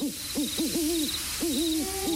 うん、うん、うん、うん、うん、うん、う、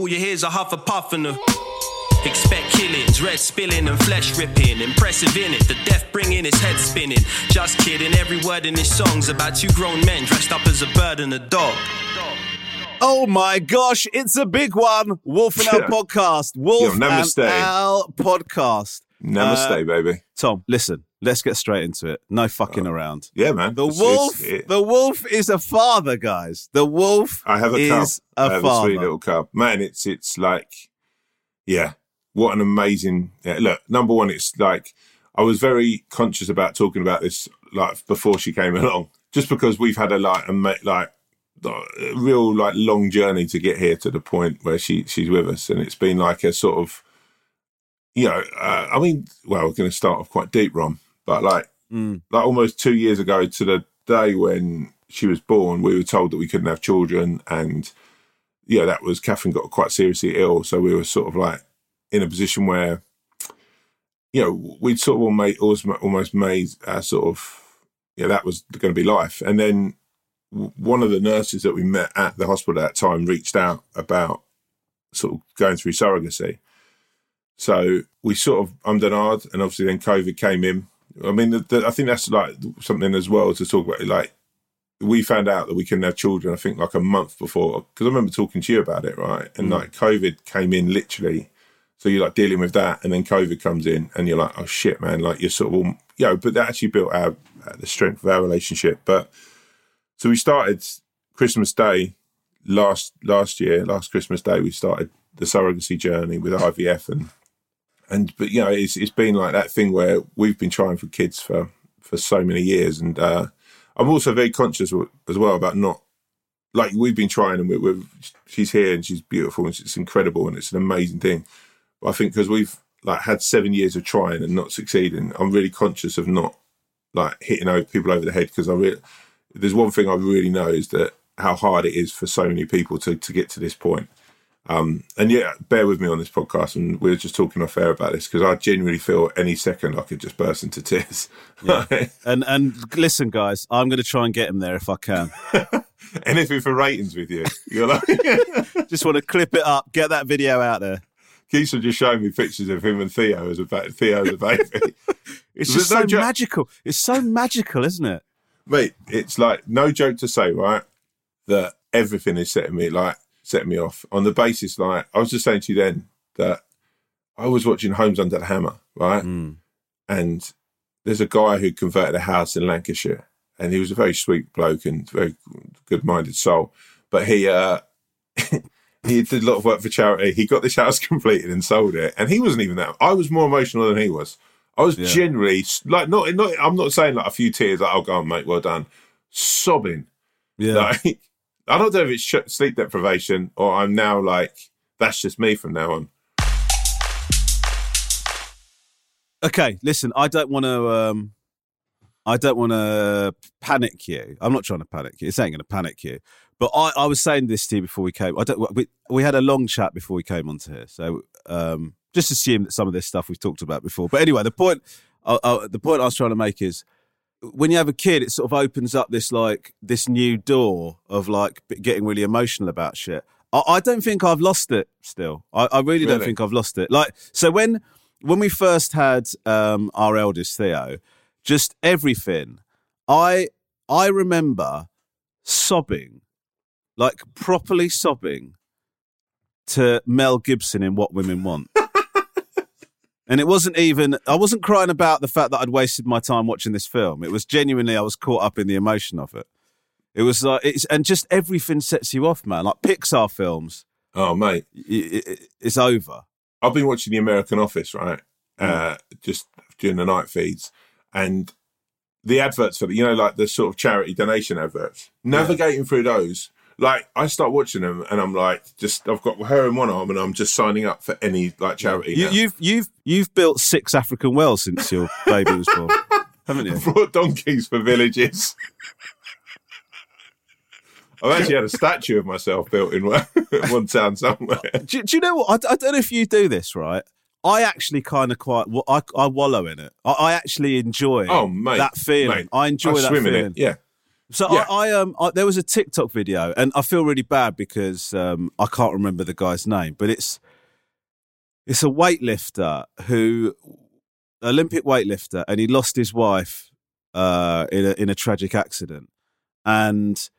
all you hear is a huff a puff and a. Expect killings, red spilling and flesh ripping. Impressive in it, the death bringing his head spinning. Just kidding, every word in his song's about two grown men dressed up as a bird and a dog. Oh my gosh, it's a big one. Wolf and Owl podcast. Wolf Yo, and namaste. Owl podcast. Namaste, Uh, baby. Tom, listen, let's get straight into it. No fucking around. Yeah, man. The It's- wolf, it's- it- the wolf is a father, guys. The wolf I have a cub. is I a have a sweet little cub. Man, it's it's like, yeah, what an amazing. Yeah, look, number one, it's like I was very conscious about talking about this like before she came along, just because we've had a like a like a real like long journey to get here to the point where she she's with us, and it's been like a sort of, you know, uh, I mean, well, we're going to start off quite deep, Rom, but like Mm. like almost two years ago to the day when she was born, we were told that we couldn't have children, and yeah, that was Catherine got quite seriously ill, so we were sort of like in a position where, you know, we'd sort of made, almost, made our sort of, yeah, that was going to be life, and then one of the nurses that we met at the hospital at that time reached out about sort of going through surrogacy. So we sort of ummed and ahed, and obviously then COVID came in. I mean, the, the, I think that's like something as well to talk about. Like, we found out that we couldn't have children, I think, like a month before, because I remember talking to you about it, right? And like, COVID came in literally. So you're like dealing with that, and then COVID comes in, and you're like, oh shit, man! Like you're sort of, all, you know, but that actually built our uh, the strength of our relationship. But so we started Christmas Day last last year, last Christmas Day, we started the surrogacy journey with IVF, and and but you know, it's it's been like that thing where we've been trying for kids for for so many years, and uh, I'm also very conscious as well about not like we've been trying, and we're, we're she's here and she's beautiful and it's incredible and it's an amazing thing. But I think because we've like had seven years of trying and not succeeding, I'm really conscious of not like hitting over people over the head because I really there's one thing I really know is that how hard it is for so many people to to get to this point. Um, and yeah, bear with me on this podcast, and we are just talking off air about this because I genuinely feel any second I could just burst into tears. And and listen, guys, I'm going to try and get him there if I can. Anything for ratings with you. You're like, Just want to clip it up, get that video out there. Keith just showing me pictures of him and Theo as a ba- Theo as a baby. It's just no so joke. magical. It's so magical, isn't it? Mate, it's like no joke to say, right? That everything is setting me like setting me off on the basis like I was just saying to you then that I was watching Homes Under the Hammer, right? Mm. And there's a guy who converted a house in Lancashire, and he was a very sweet bloke and very good-minded soul. But he uh he did a lot of work for charity. He got this house completed and sold it, and he wasn't even that. I was more emotional than he was. I was Yeah. generally like not not. I'm not saying like a few tears. Like, oh, go on, mate, well done. Sobbing. Yeah. Like I don't know if it's sh- sleep deprivation or I'm now like that's just me from now on. Okay, listen, I don't want to. Um, I don't want to panic you. I'm not trying to panic you. It's ain't going to panic you. But I, I was saying this to you before we came. I don't. We, we had a long chat before we came onto here, so um, just assume that some of this stuff we've talked about before. But anyway, the point, uh, uh, the point I was trying to make is when you have a kid, it sort of opens up this like this new door of like getting really emotional about shit. I, I don't think I've lost it. Still, I, I really, don't think I've lost it. Like so when when we first had um, our eldest Theo, just everything. I I remember sobbing, like properly sobbing, to Mel Gibson in What Women Want. And it wasn't even, I wasn't crying about the fact that I'd wasted my time watching this film. It was genuinely, I was caught up in the emotion of it. It was like, it's, and just everything sets you off, man. Like Pixar films, Oh, mate. i i it's over. I've been watching The American Office, right? Uh, just during the night feeds. And the adverts for the, you know, like the sort of charity donation adverts, navigating through those, like I start watching them and I'm like, just I've got her in one arm and I'm just signing up for any like charity. You, now. you've you've you've built six African wells since your baby was born, haven't you? brought donkeys for villages. I've actually had a statue of myself built in one, one town somewhere. Do, do you know what? I, I don't know if you do this, right? I actually kind of quite. I, I wallow in it. I, I actually enjoy. Oh, mate, that feeling. mate, I enjoy I that feeling. it. Yeah, So Yeah. I, I um I, there was a TikTok video, and I feel really bad because um I can't remember the guy's name, but it's it's a weightlifter who Olympic weightlifter, and he lost his wife uh in a in a tragic accident, and.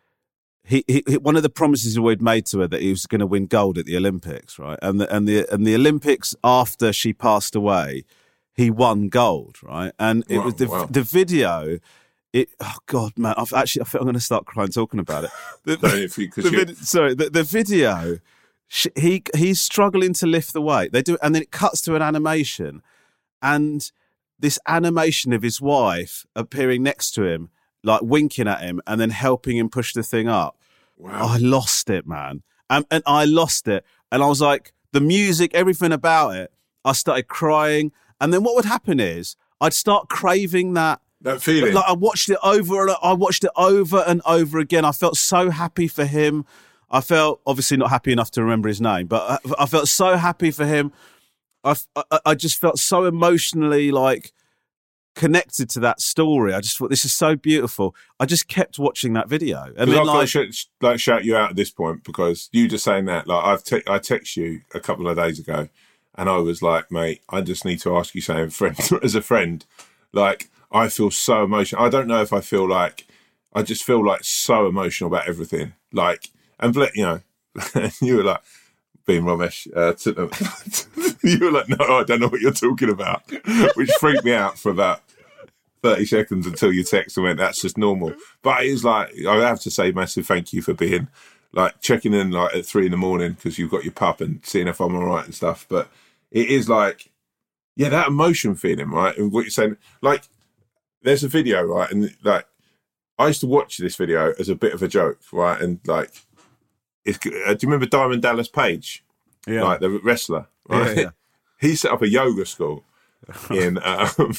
He, he, he- one of the promises he'd made to her that he was going to win gold at the Olympics, right? And the and the and the Olympics after she passed away, he won gold, right? And it Wow, was the wow. the video. It oh god, man! I've actually I think I'm going to start crying talking about it. The, Don't if you, the vid- sorry, the, the video. sh- He he's struggling to lift the weight. They do, and then it cuts to an animation, and this animation of his wife appearing next to him, like winking at him, and then helping him push the thing up. wow. I lost it, man. Um, and I lost it. And I was like, the music, everything about it, I started crying. And then what would happen is I'd start craving that. That feeling. Like I watched it over and I watched it over and over again. I felt so happy for him. I felt obviously not happy enough to remember his name, but I, I felt so happy for him. I, I, I just felt so emotionally like connected to that story. I just thought this is so beautiful. I just kept watching that video, and Because then I've like, sh- like shout you out at this point because you just saying that like I've te- I text you a couple of days ago, and I was like, mate, I just need to ask you something, friend, as a friend. Like I feel so emotional. I don't know if I feel like I just feel like so emotional about everything. Like and you know, you were like. Being Romesh, uh, you were like, "No, I don't know what you're talking about," which freaked me out for about 30 seconds until you text and went, that's just normal. But it is like, I have to say, massive thank you for being like checking in like at three in the morning because you've got your pup and seeing if I'm all right and stuff. But it is like, yeah, that emotion feeling, right? And what you're saying, like, there's a video, right? And like, I used to watch this video as a bit of a joke, right? And like, it's, uh, do you remember Diamond Dallas Page? yeah, Like the wrestler, right? Yeah, yeah. he set up a yoga school in um,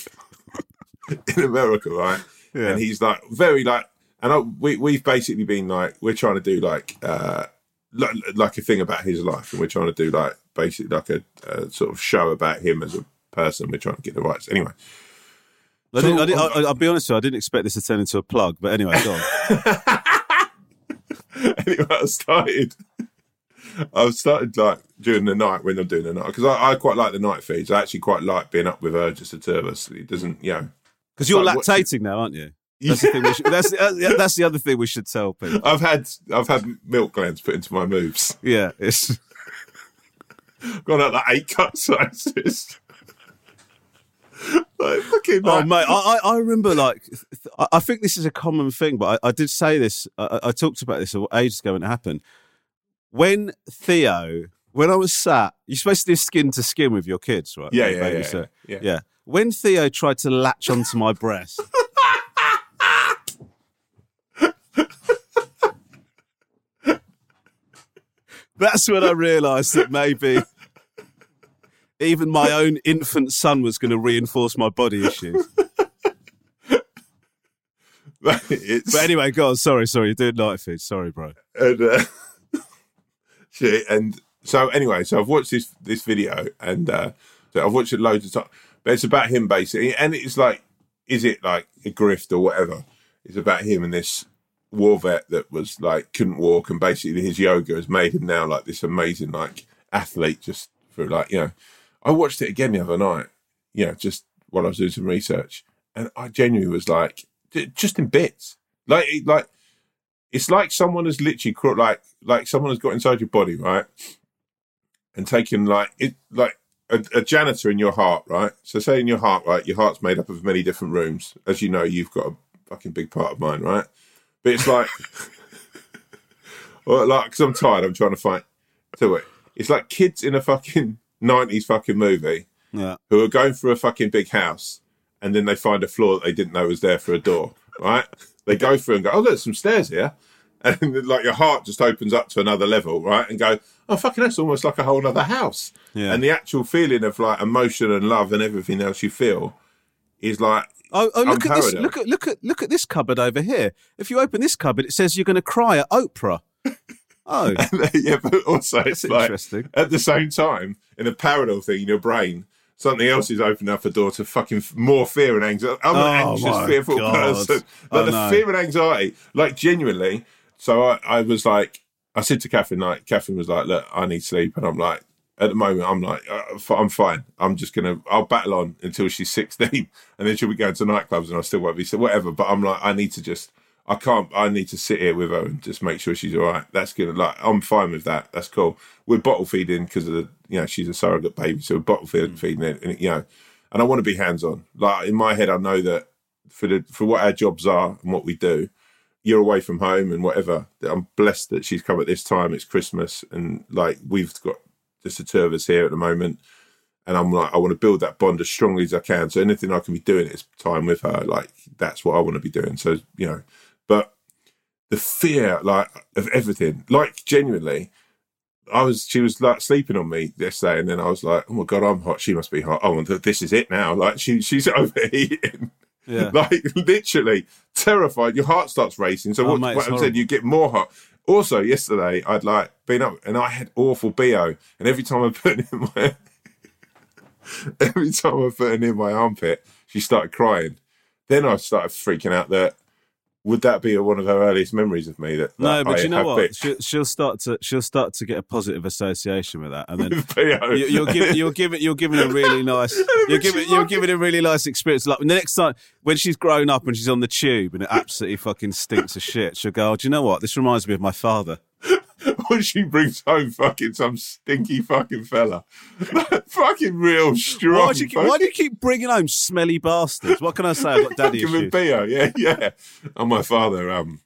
in America, right? Yeah. And he's like very like, and I, we we've basically been like, we're trying to do like uh like, like a thing about his life, and we're trying to do like basically like a, a sort of show about him as a person. We're trying to get the rights anyway. I didn't, I didn't, I, I'll be honest with you, I didn't expect this to turn into a plug, but anyway, go on. anyway, I started. I've started like during the night when I'm doing the night because I, I quite like the night feeds. I actually quite like being up with her just the two of us. It doesn't, you know. Because you're Like, lactating now, aren't you? That's the thing. We should, that's uh, that's the other thing we should tell people. I've had I've had milk glands put into my moves. Yeah, it's Gone out like eight cut sizes. Like fucking oh mate, I, I I remember like I I think this is a common thing, but I, I did say this. I, I talked about this ages ago when it happened. When Theo, when I was sat, you're supposed to do skin to skin with your kids, right? Yeah, yeah, yeah, yeah. yeah. When Theo tried to latch onto my breast. That's when I realised that maybe even my own infant son was going to reinforce my body issues. it's, But anyway, go on. Sorry, sorry. You're doing night feed. Sorry, bro. and uh, shit. And so anyway, so I've watched this this video, and uh, so I've watched it loads of times. But it's about him basically, and it's like, is it like a grift or whatever? It's about him and this war vet that was like couldn't walk, and basically his yoga has made him now like this amazing like athlete. Just for like you know, I watched it again the other night. You know, just while I was doing some research, and I genuinely was like, just in bits, like like it's like someone has literally cro- like like someone has got inside your body, right, and taken like it like a, a janitor in your heart, right. So say in your heart, right, your heart's made up of many different rooms. As you know, you've got a fucking big part of mine, right. But it's like, well, like because I'm tired, I'm trying to fight. to it. It's like kids in a fucking nineties fucking movie Yeah. who are going through a fucking big house and then they find a floor that they didn't know was there for a door, right? They go through and go, oh, there's some stairs here. and like your heart just opens up to another level, right? And go, oh fucking, that's almost like a whole other house. Yeah. And the actual feeling of like emotion and love and everything else you feel is like Oh, oh look at this! Look at look at look at this cupboard over here. If you open this cupboard, it says you're going to cry at Oprah. Oh, yeah, but also that's it's like interesting. at the same time in a parallel thing in your brain. Something else is opening up a door to fucking more fear and anxiety. I'm an Oh, anxious, fearful God. person, but I the know. fear and anxiety, like genuinely. So I, I was like, I said to Catherine, like, Catherine was like, "Look, I need sleep," and I'm like, at the moment, I'm like, uh, I'm fine. I'm just gonna, I'll battle on until she's 16, and then she'll be going to nightclubs, and I still won't be so whatever. But I'm like, I need to just, I can't, I need to sit here with her and just make sure she's all right. That's gonna, like, I'm fine with that. That's cool. We're bottle feeding because of the, you know, she's a surrogate baby, so we're bottle feed, mm. feeding it, and you know, and I want to be hands on. Like in my head, I know that for the for what our jobs are and what we do, you're away from home and whatever. I'm blessed that she's come at this time. It's Christmas, and like we've got just the two of us here at the moment. And I'm like, I want to build that bond as strongly as I can. So anything I can be doing is time with her. Like that's what I want to be doing. So you know, but the fear, like of everything, like genuinely, I was she was like sleeping on me yesterday, and then I was like, oh my god, I'm hot. She must be hot. Oh, and th- this is it now. Like she she's overheating. Yeah. like literally terrified. Your heart starts racing. So Oh, what, mate, what I'm saying, you get more hot. Also, yesterday I'd like been up and I had awful bo, and every time I put it in my every time I put it in my armpit, she started crying. Then I started freaking out that would that be one of her earliest memories of me? That No, but I you know what? She'll, she'll start to she'll start to get a positive association with that, and then you, you're giving you're giving you're giving a really nice you're giving you're giving a really nice experience. Like the next time when she's grown up and she's on the tube and it absolutely fucking stinks of shit, she'll go, "Oh, do you know what? This reminds me of my father." when she brings home fucking some stinky fucking fella, fucking real strong. Why do, you keep, why do you keep bringing home smelly bastards? What can I say? I've got daddy Fucking with issues. Bio, yeah, yeah. And my father, um,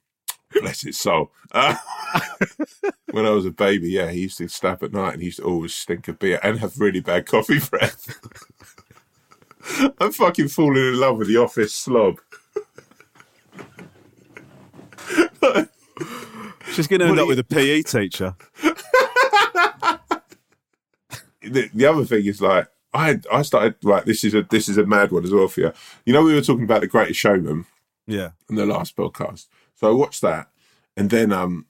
bless his soul. Uh, when I was a baby, yeah, he used to stap at night and he used to always stink of beer and have really bad coffee breath. I'm fucking falling in love with the office slob. She's going to end up with a PE teacher. the, the other thing is like I I started like This is a this is a mad one as well for you. You know we were talking about the Greatest Showman Yeah. in the last podcast, so I watched that, and then um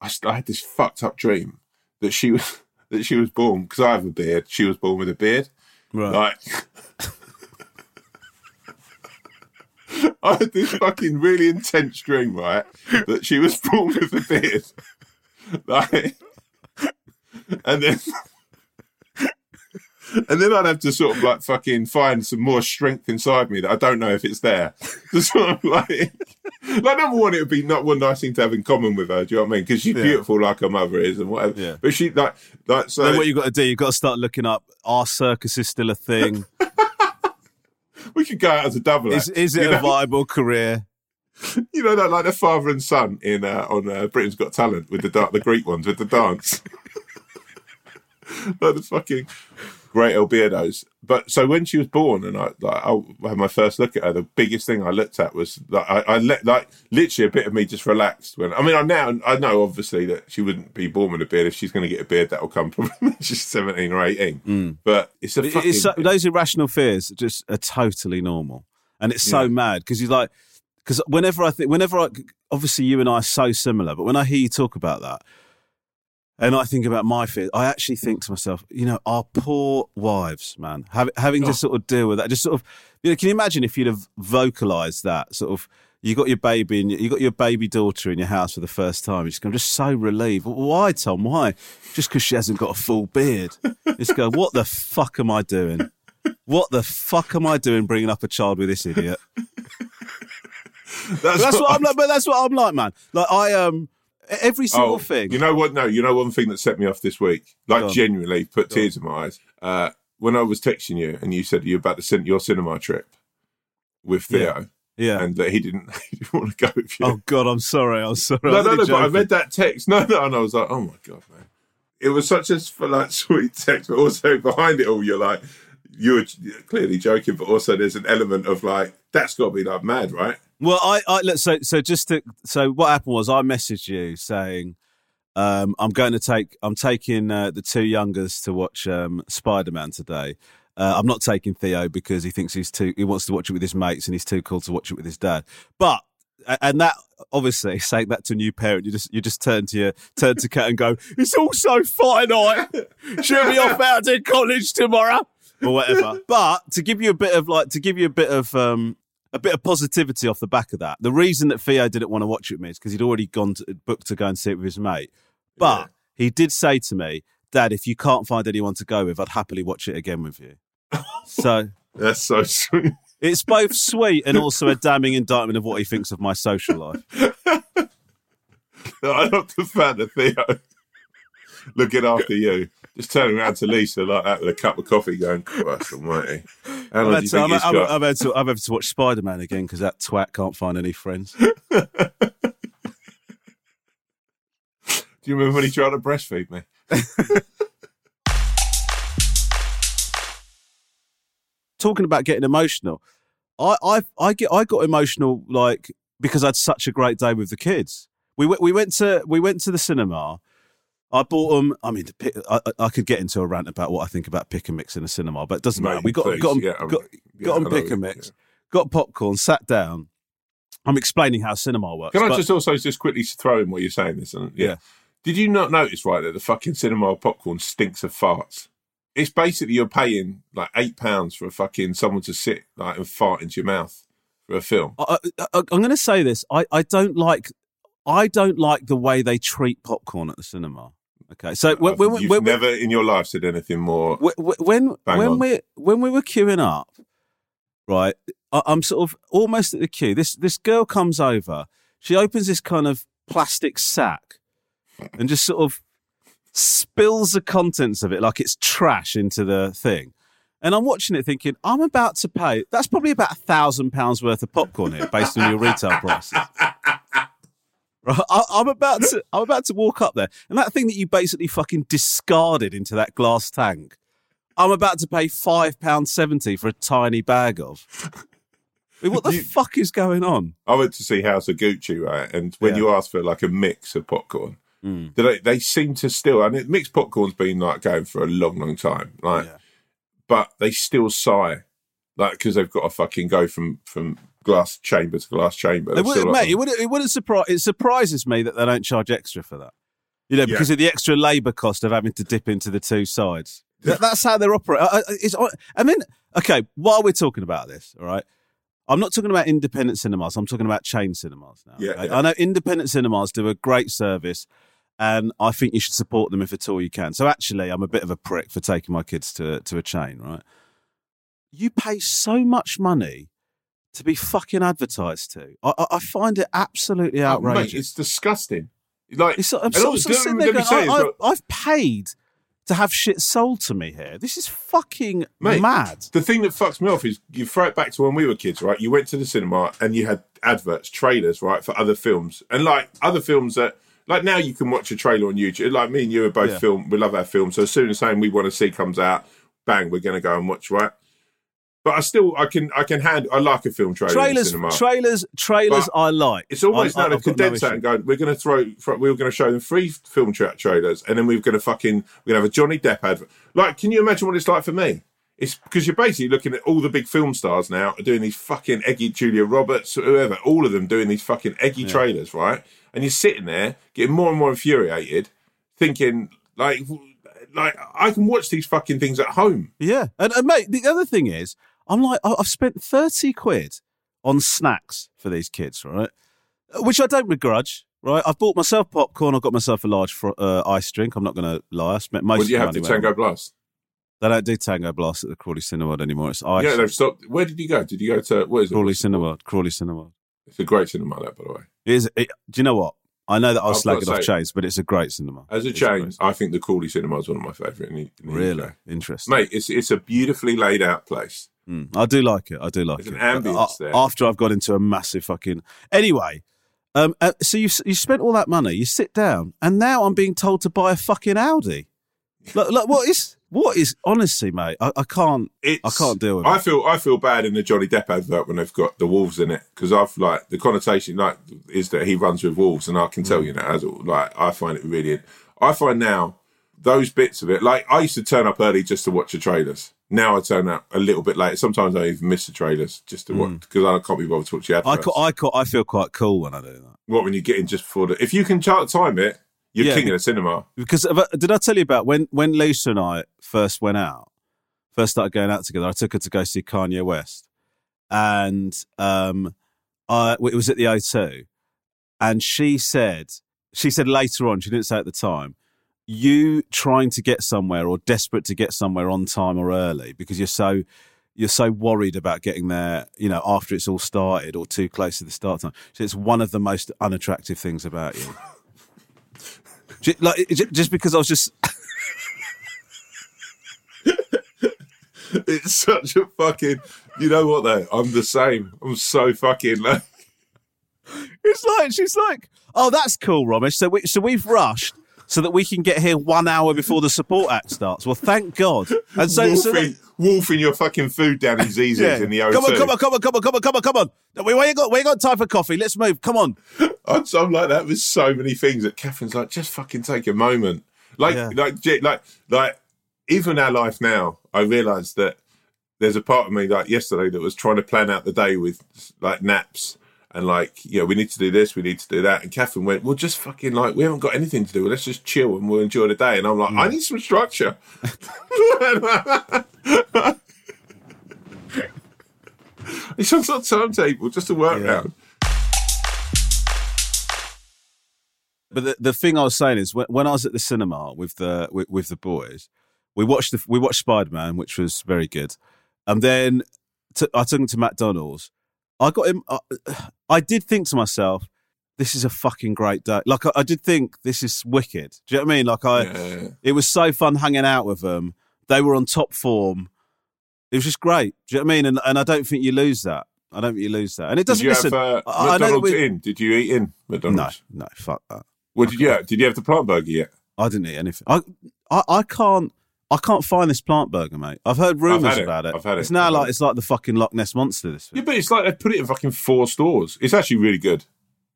I, I had this fucked up dream that she was that she was born because I have a beard. She was born with a beard. Right. Like I had this fucking really intense dream, right? That she was born with a beard. Like and then and then I'd have to sort of like fucking find some more strength inside me that I don't know if it's there. To sort of like, like number one, it would be not one nice thing to have in common with her. Do you know what I mean? Because she's Yeah. beautiful like her mother is and whatever. Yeah. But she like like so. then what you got to do? You've got to start looking up. Are circuses still a thing? could go out as a double. is act, is it a know? viable career? You know, like, like the father and son in uh, on uh, Britain's Got Talent with the da- the Greek ones with the dance, like the fucking great old beardos. But so when she was born, and I like I had my first look at her, the biggest thing I looked at was like I, I let like literally a bit of me just relaxed when I mean I now I know obviously that she wouldn't be born with a beard if she's going to get a beard that will come from when she's seventeen or eighteen. Mm. But it's a fucking it's so, those irrational fears just are totally normal, and it's so Yeah. mad because you're like, because whenever I think, whenever I, obviously you and I are so similar, but when I hear you talk about that, and I think about my fears, I actually think to myself, you know, our poor wives, man, have, having Oh. to sort of deal with that, just sort of, you know, can you imagine if you'd have vocalized that sort of. You got your baby and you got your baby daughter in your house for the first time. You just go, I'm just so relieved. Why, Tom? Why? Just because she hasn't got a full beard. Just go, what the fuck am I doing? What the fuck am I doing bringing up a child with this idiot? But that's what I'm like. But that's what I'm like, man. Like I um, every single thing. Oh, You know what? No, you know one thing that set me off this week, Go like on. genuinely put tears in my eyes. Uh, when I was texting you and you said you're about to send your cinema trip with Theo, yeah. and that he didn't, he didn't want to go with you. oh God, I'm sorry. I'm sorry. no, no, no. But I read that text. No, no, and I was like, oh my god, man. It was such a like sweet text, but also behind it all, you're like, you were clearly joking, but also there's an element of like, that's got to be like mad, right? Well, I, I look so so just to so what happened was I messaged you saying um, I'm going to take I'm taking uh, the two youngers to watch um, Spider Man today. Uh, I'm not taking Theo because he thinks he's too he wants to watch it with his mates and he's too cool to watch it with his dad. But and that obviously saying that to a new parent, you just you just turn to your turn to Kat and go, "It's also finite. She'll be off out to college tomorrow." Or whatever. But to give you a bit of like to give you a bit of um a bit of positivity off the back of that. The reason that Theo didn't want to watch it with me is because he'd already gone to, booked to go and see it with his mate. But he did say to me, "Dad, if you can't find anyone to go with, I'd happily watch it again with you." so That's so sweet. it's both sweet and also a damning indictment of what he thinks of my social life. I love the fact that Theo looking after you, just turning around to Lisa like that with a cup of coffee, going, "Christ Almighty, how I've, had to, I'm, I'm, got?" I'm had to, I'm had to watch Spider Man again because that twat can't find any friends. Do you remember when he tried to breastfeed me? talking about getting emotional, I I I get I got emotional like because I had such a great day with the kids. We went we went to we went to the cinema. I bought them. I mean, I, I- could get into a rant about what I think about pick and mix in a cinema, but it doesn't matter. We got please, got 'em- yeah, um, got, yeah, got 'em I know, pick and mix, got popcorn, sat down. I'm explaining how cinema works. Can I but- just also just quickly throw in what you're saying? This Yeah. Did you not notice right that the fucking cinema popcorn stinks of farts? It's basically you're paying like eight pounds for a fucking someone to sit like and fart into your mouth for a film. I, I'm going to say this. I, I don't like I don't like the way they treat popcorn at the cinema. Okay, so when when, You've when, never in your life said anything more. Wh- wh- when when we when we were queuing up, right? I, I'm sort of almost at the queue. This this girl comes over. She opens this kind of plastic sack and just sort of spills the contents of it like it's trash into the thing. And I'm watching it thinking, I'm about to pay. That's probably about a thousand pounds worth of popcorn here, based on your retail prices. Right, I, I'm about to, I'm about to walk up there, and that thing that you basically fucking discarded into that glass tank, I'm about to pay five pound seventy for a tiny bag of. I mean, what the You- fuck is going on? I went to see House of Gucci, right? And when Yeah. you ask for like a mix of popcorn, Mm. they, they seem to still, and it, mixed popcorn's been like going for a long, long time, like, Yeah. but they still sigh, like because they've got to fucking go from from glass chamber to glass chamber. It would, mate, like, it would it wouldn't um, surprise it surprises me that they don't charge extra for that. You know, Yeah. because of the extra labour cost of having to dip into the two sides. That, that's how they're operating. I, uh, I- uh, it's, uh, I mean, okay, while we're talking about this, all right, I'm not talking about independent cinemas. I'm talking about chain cinemas now. Yeah, okay? yeah. I know independent cinemas do a great service, and I think you should support them if at all you can. So actually, I'm a bit of a prick for taking my kids to to a chain, right? You pay so much money to be fucking advertised to. I, I- I find it absolutely oh, outrageous. mate, it's disgusting. Like, It's, I'm sort, also, sort of sitting let there me going, I, I, I've paid to have shit sold to me here. This is fucking Mate, mad. The thing that fucks me off is you throw it back to when we were kids, right? You went to the cinema and you had adverts, trailers, right, for other films, and like other films that, like now you can watch a trailer on YouTube. Like me and you are both Yeah. film. We love our films, so as soon as something we want to see comes out, bang, we're going to go and watch, right? But I still, I can, I can hand. I like a film trailer Trailers, cinema. trailers, trailers. But I like. It's always I, now they've no that and going, we're going to throw, we were going to show them three film tra- trailers, and then we're going to fucking, we're going to have a Johnny Depp advert. Like, can you imagine what it's like for me? It's because you're basically looking at all the big film stars now are doing these fucking eggy Julia Roberts, whoever, all of them doing these fucking eggy trailers, right? And you're sitting there getting more and more infuriated, thinking like, like I can watch these fucking things at home. Yeah, and, and mate, the other thing is, I'm like, I've spent thirty quid on snacks for these kids, right? Which I don't begrudge, right? I've bought myself popcorn. I've got myself a large fr- uh, ice drink. I'm not going to lie. I spent most. Would you have the Tango Blast? They don't do Tango Blast at the Crawley Cineworld anymore. It's ice. Yeah, they've stopped. Where did you go? Did you go to what is it? Crawley Cineworld. Crawley Cineworld. It's a great cinema, that by the way. It is. It, do you know what? I know that I was slagging to off chains, but it's a great cinema. As a It's chain. I think the Crawley Cinema is one of my favourite in the, in really UK. interesting. Mate, it's it's a beautifully laid out place. Mm, I do like it. I do like There's it. an ambience Uh, there. After I've got into a massive fucking. Anyway, um, uh, so you you spent all that money. You sit down, and now I'm being told to buy a fucking Audi. Like what is? What is honestly, mate? I, I can't. It's, I can't deal with I it. feel I feel bad in the Johnny Depp advert when they've got the wolves in it because I've like the connotation like is that he runs with wolves, and I can Mm. tell you that as like I find it really. I find now those bits of it like I used to turn up early just to watch the trailers. Now I turn up a little bit late. Sometimes I even miss the trailers just to watch because I can't be bothered to watch the Mm. I, adverts. ca- I, ca- I feel quite cool when I do that. what when you get in just before the if you can chart time it, you're Yeah. king of the cinema. Because did I tell you about when when Lisa and I first went out, first started going out together? I took her to go see Kanye West, and um, I it was at the O2, and she said she said later on she didn't say at the time. You trying to get somewhere or desperate to get somewhere on time or early because you're so you're so worried about getting there, you know, after it's all started or too close to the start time. So it's one of the most unattractive things about you. Like just because I was just It's such a fucking. You know what though? I'm the same. I'm so fucking. Like, it's like she's like oh that's cool Romesh so we so we've rushed so that we can get here one hour before the support act starts well thank God and so, so wolfing, wolfing your fucking food down his easies in the O2. come on come on come on come on come on come on come on we, we ain't got we ain't got time for coffee let's move come on I'm, I'm like that with so many things that Catherine's like, just fucking take a moment. Like, Yeah. like, like, like, even our life now, I realised that there's a part of me like yesterday that was trying to plan out the day with like naps and like, you know, we need to do this, we need to do that. And Catherine went, well, just fucking like, we haven't got anything to do. Let's just chill and we'll enjoy the day. And I'm like, I mm. need some structure. it's some sort of timetable just to work Yeah. around. But the, the thing I was saying is when, when I was at the cinema with the with, with the boys, we watched the, we watched Spider Man, which was very good, and then t- I took him to McDonald's. I got him. I, I did think to myself, "This is a fucking great day." Like I, I did think this is wicked. Do you know what I mean? Like I, Yeah. it was so fun hanging out with them. They were on top form. It was just great. Do you know what I mean? And and I don't think you lose that. I don't think you lose that. And it Did doesn't you listen. have uh, McDonald's we- in? Did you eat in McDonald's? no, no, fuck that. What did you have? Did you have the plant burger yet? I didn't eat anything. I, I, I can't. I can't find this plant burger, mate. I've heard rumours had it. about it. I've had it. It's now I've like it's like the fucking Loch Ness monster. This Yeah, but it's like they put it in fucking four stores. It's actually really good.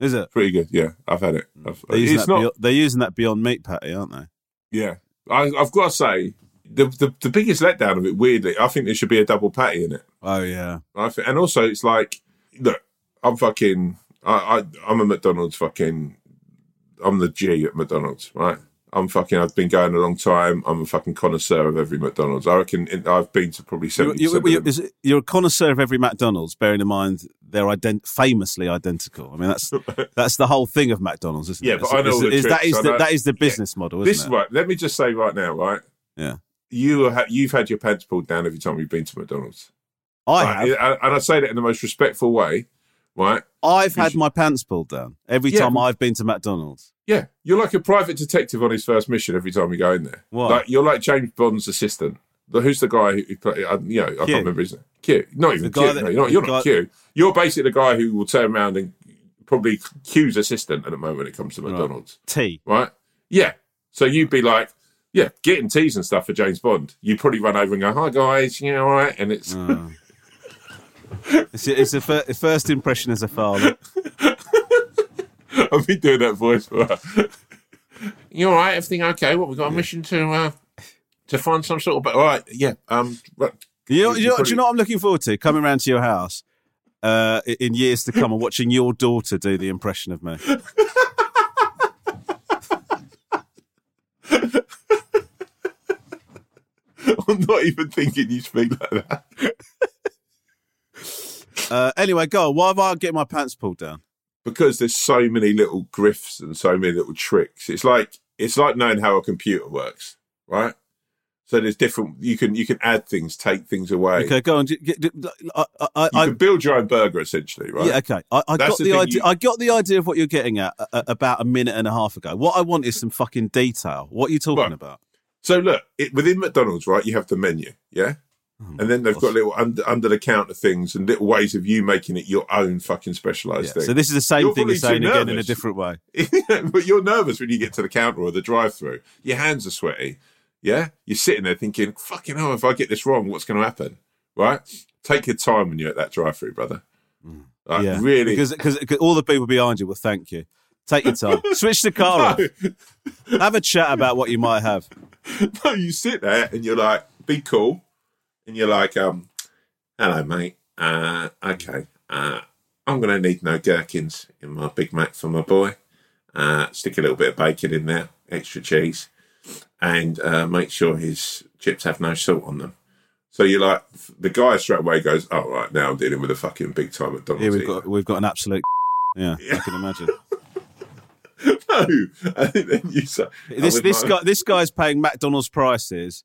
is it? Pretty good. Yeah, I've had it. Mm. I've, They're using, it's that not. Beyond, they're using that Beyond Meat patty, aren't they? Yeah, I, I've got to say, the, the the biggest letdown of it, weirdly, I think there should be a double patty in it. Oh yeah. I think, and also it's like, look, I'm fucking, I, I I'm a McDonald's fucking, I'm the G at McDonald's, right? I'm fucking. I've been going a long time. I'm a fucking connoisseur of every McDonald's. I reckon in, I've been to probably You're, seventy. you're, you're, it- you're a connoisseur of every McDonald's, bearing in mind they're ident- famously identical. I mean, that's that's the whole thing of McDonald's, isn't Yeah, it? Yeah, but I know Is- the is- that is the, that is the Yeah. business model, this isn't is it? right. Let me just say right now, right? Yeah. You you've had your pants pulled down every time you've been to McDonald's. I Right, have. and I say that in the most respectful way, right? I've had my pants pulled down every Yeah, time I've been to McDonald's. Yeah, you're like a private detective on his first mission every time you go in there. Why? Like you're like James Bond's assistant. Who's the guy who, play, uh, you know, I Q. can't remember his name. Q. Not even Q. That, no, you're not, you're not Q. You're basically the guy who will turn around and probably Q's assistant at the moment when it comes to McDonald's, T. right? Yeah. So you'd be like, yeah, getting teas and stuff for James Bond. You'd probably run over and go, "Hi guys, you know, all right?" And it's Oh. It's a, it's a fir- first impression as a father. I've been doing that voice for. you all right? Everything okay? What we got a mission to uh, to find some sort of. All right, yeah. Um, right. You know, You you know, probably- do you know what I'm looking forward to? Coming round to your house uh, in years to come and watching your daughter do the impression of me. I'm not even thinking you speak like that. Uh, anyway, go on. Why have I get my pants pulled down? because there's so many little grifts and so many little tricks. It's like it's like knowing how a computer works, right? So there's different. You can you can add things, take things away. Okay, go on. I, I, I, You can build your own burger essentially, right? yeah, okay. I, I got the the, idea. you- I got the idea of what you're getting at uh, about a minute and a half ago. What I want is some fucking detail. What are you talking Right. about? So look, it, within McDonald's, right, you have the menu, yeah, Oh, and then they've gosh. got little under, under the counter things and little ways of you making it your own fucking specialized Yeah, thing. So this is the same You're thing you're saying again in a different way. but you're nervous when you get to the counter or the drive-through. Your hands are sweaty. Yeah, you're sitting there thinking, "Fucking hell, if I get this wrong, what's going to happen?" Right? Take your time when you're at that drive-through, brother. Mm. Like, yeah, really. because because all the people behind you will thank you. Take your time. Switch the car no, off. Have a chat about what you might have. no, you sit there and you're like, "Be cool," and you're like, "Um, hello, mate. Uh, okay. Uh, I'm going to need no gherkins in my Big Mac for my boy. Uh, stick a little bit of bacon in there, extra cheese, and uh, make sure his chips have no salt on them. So you're like, the guy straight away goes, "Oh right, now I'm dealing with a fucking big time at McDonald's." Here we've eater." got we've got an absolute. Yeah, I can imagine. no, and then you say, This this my- guy this guy's paying McDonald's prices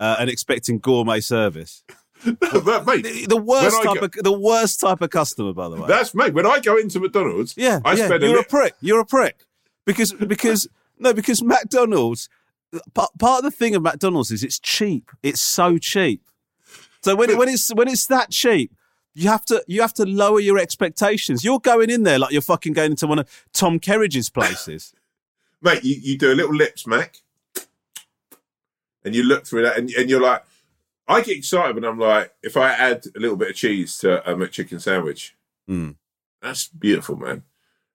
uh, and expecting gourmet service. But, mate, The, the worst type go- of the worst type of customer, by the way. that's me. When I go into McDonald's, yeah, I yeah. spend You're a li- prick. You're a prick because because no because McDonald's. Part, part of the thing of McDonald's is it's cheap. It's so cheap. So when when it's when it's that cheap, you have to you have to lower your expectations. You're going in there like you're fucking going into one of Tom Kerridge's places. mate, you, you do a little lip smack and you look through that and, and you're like, I get excited when I'm like, if I add a little bit of cheese to a McChicken sandwich, Mm. that's beautiful, man.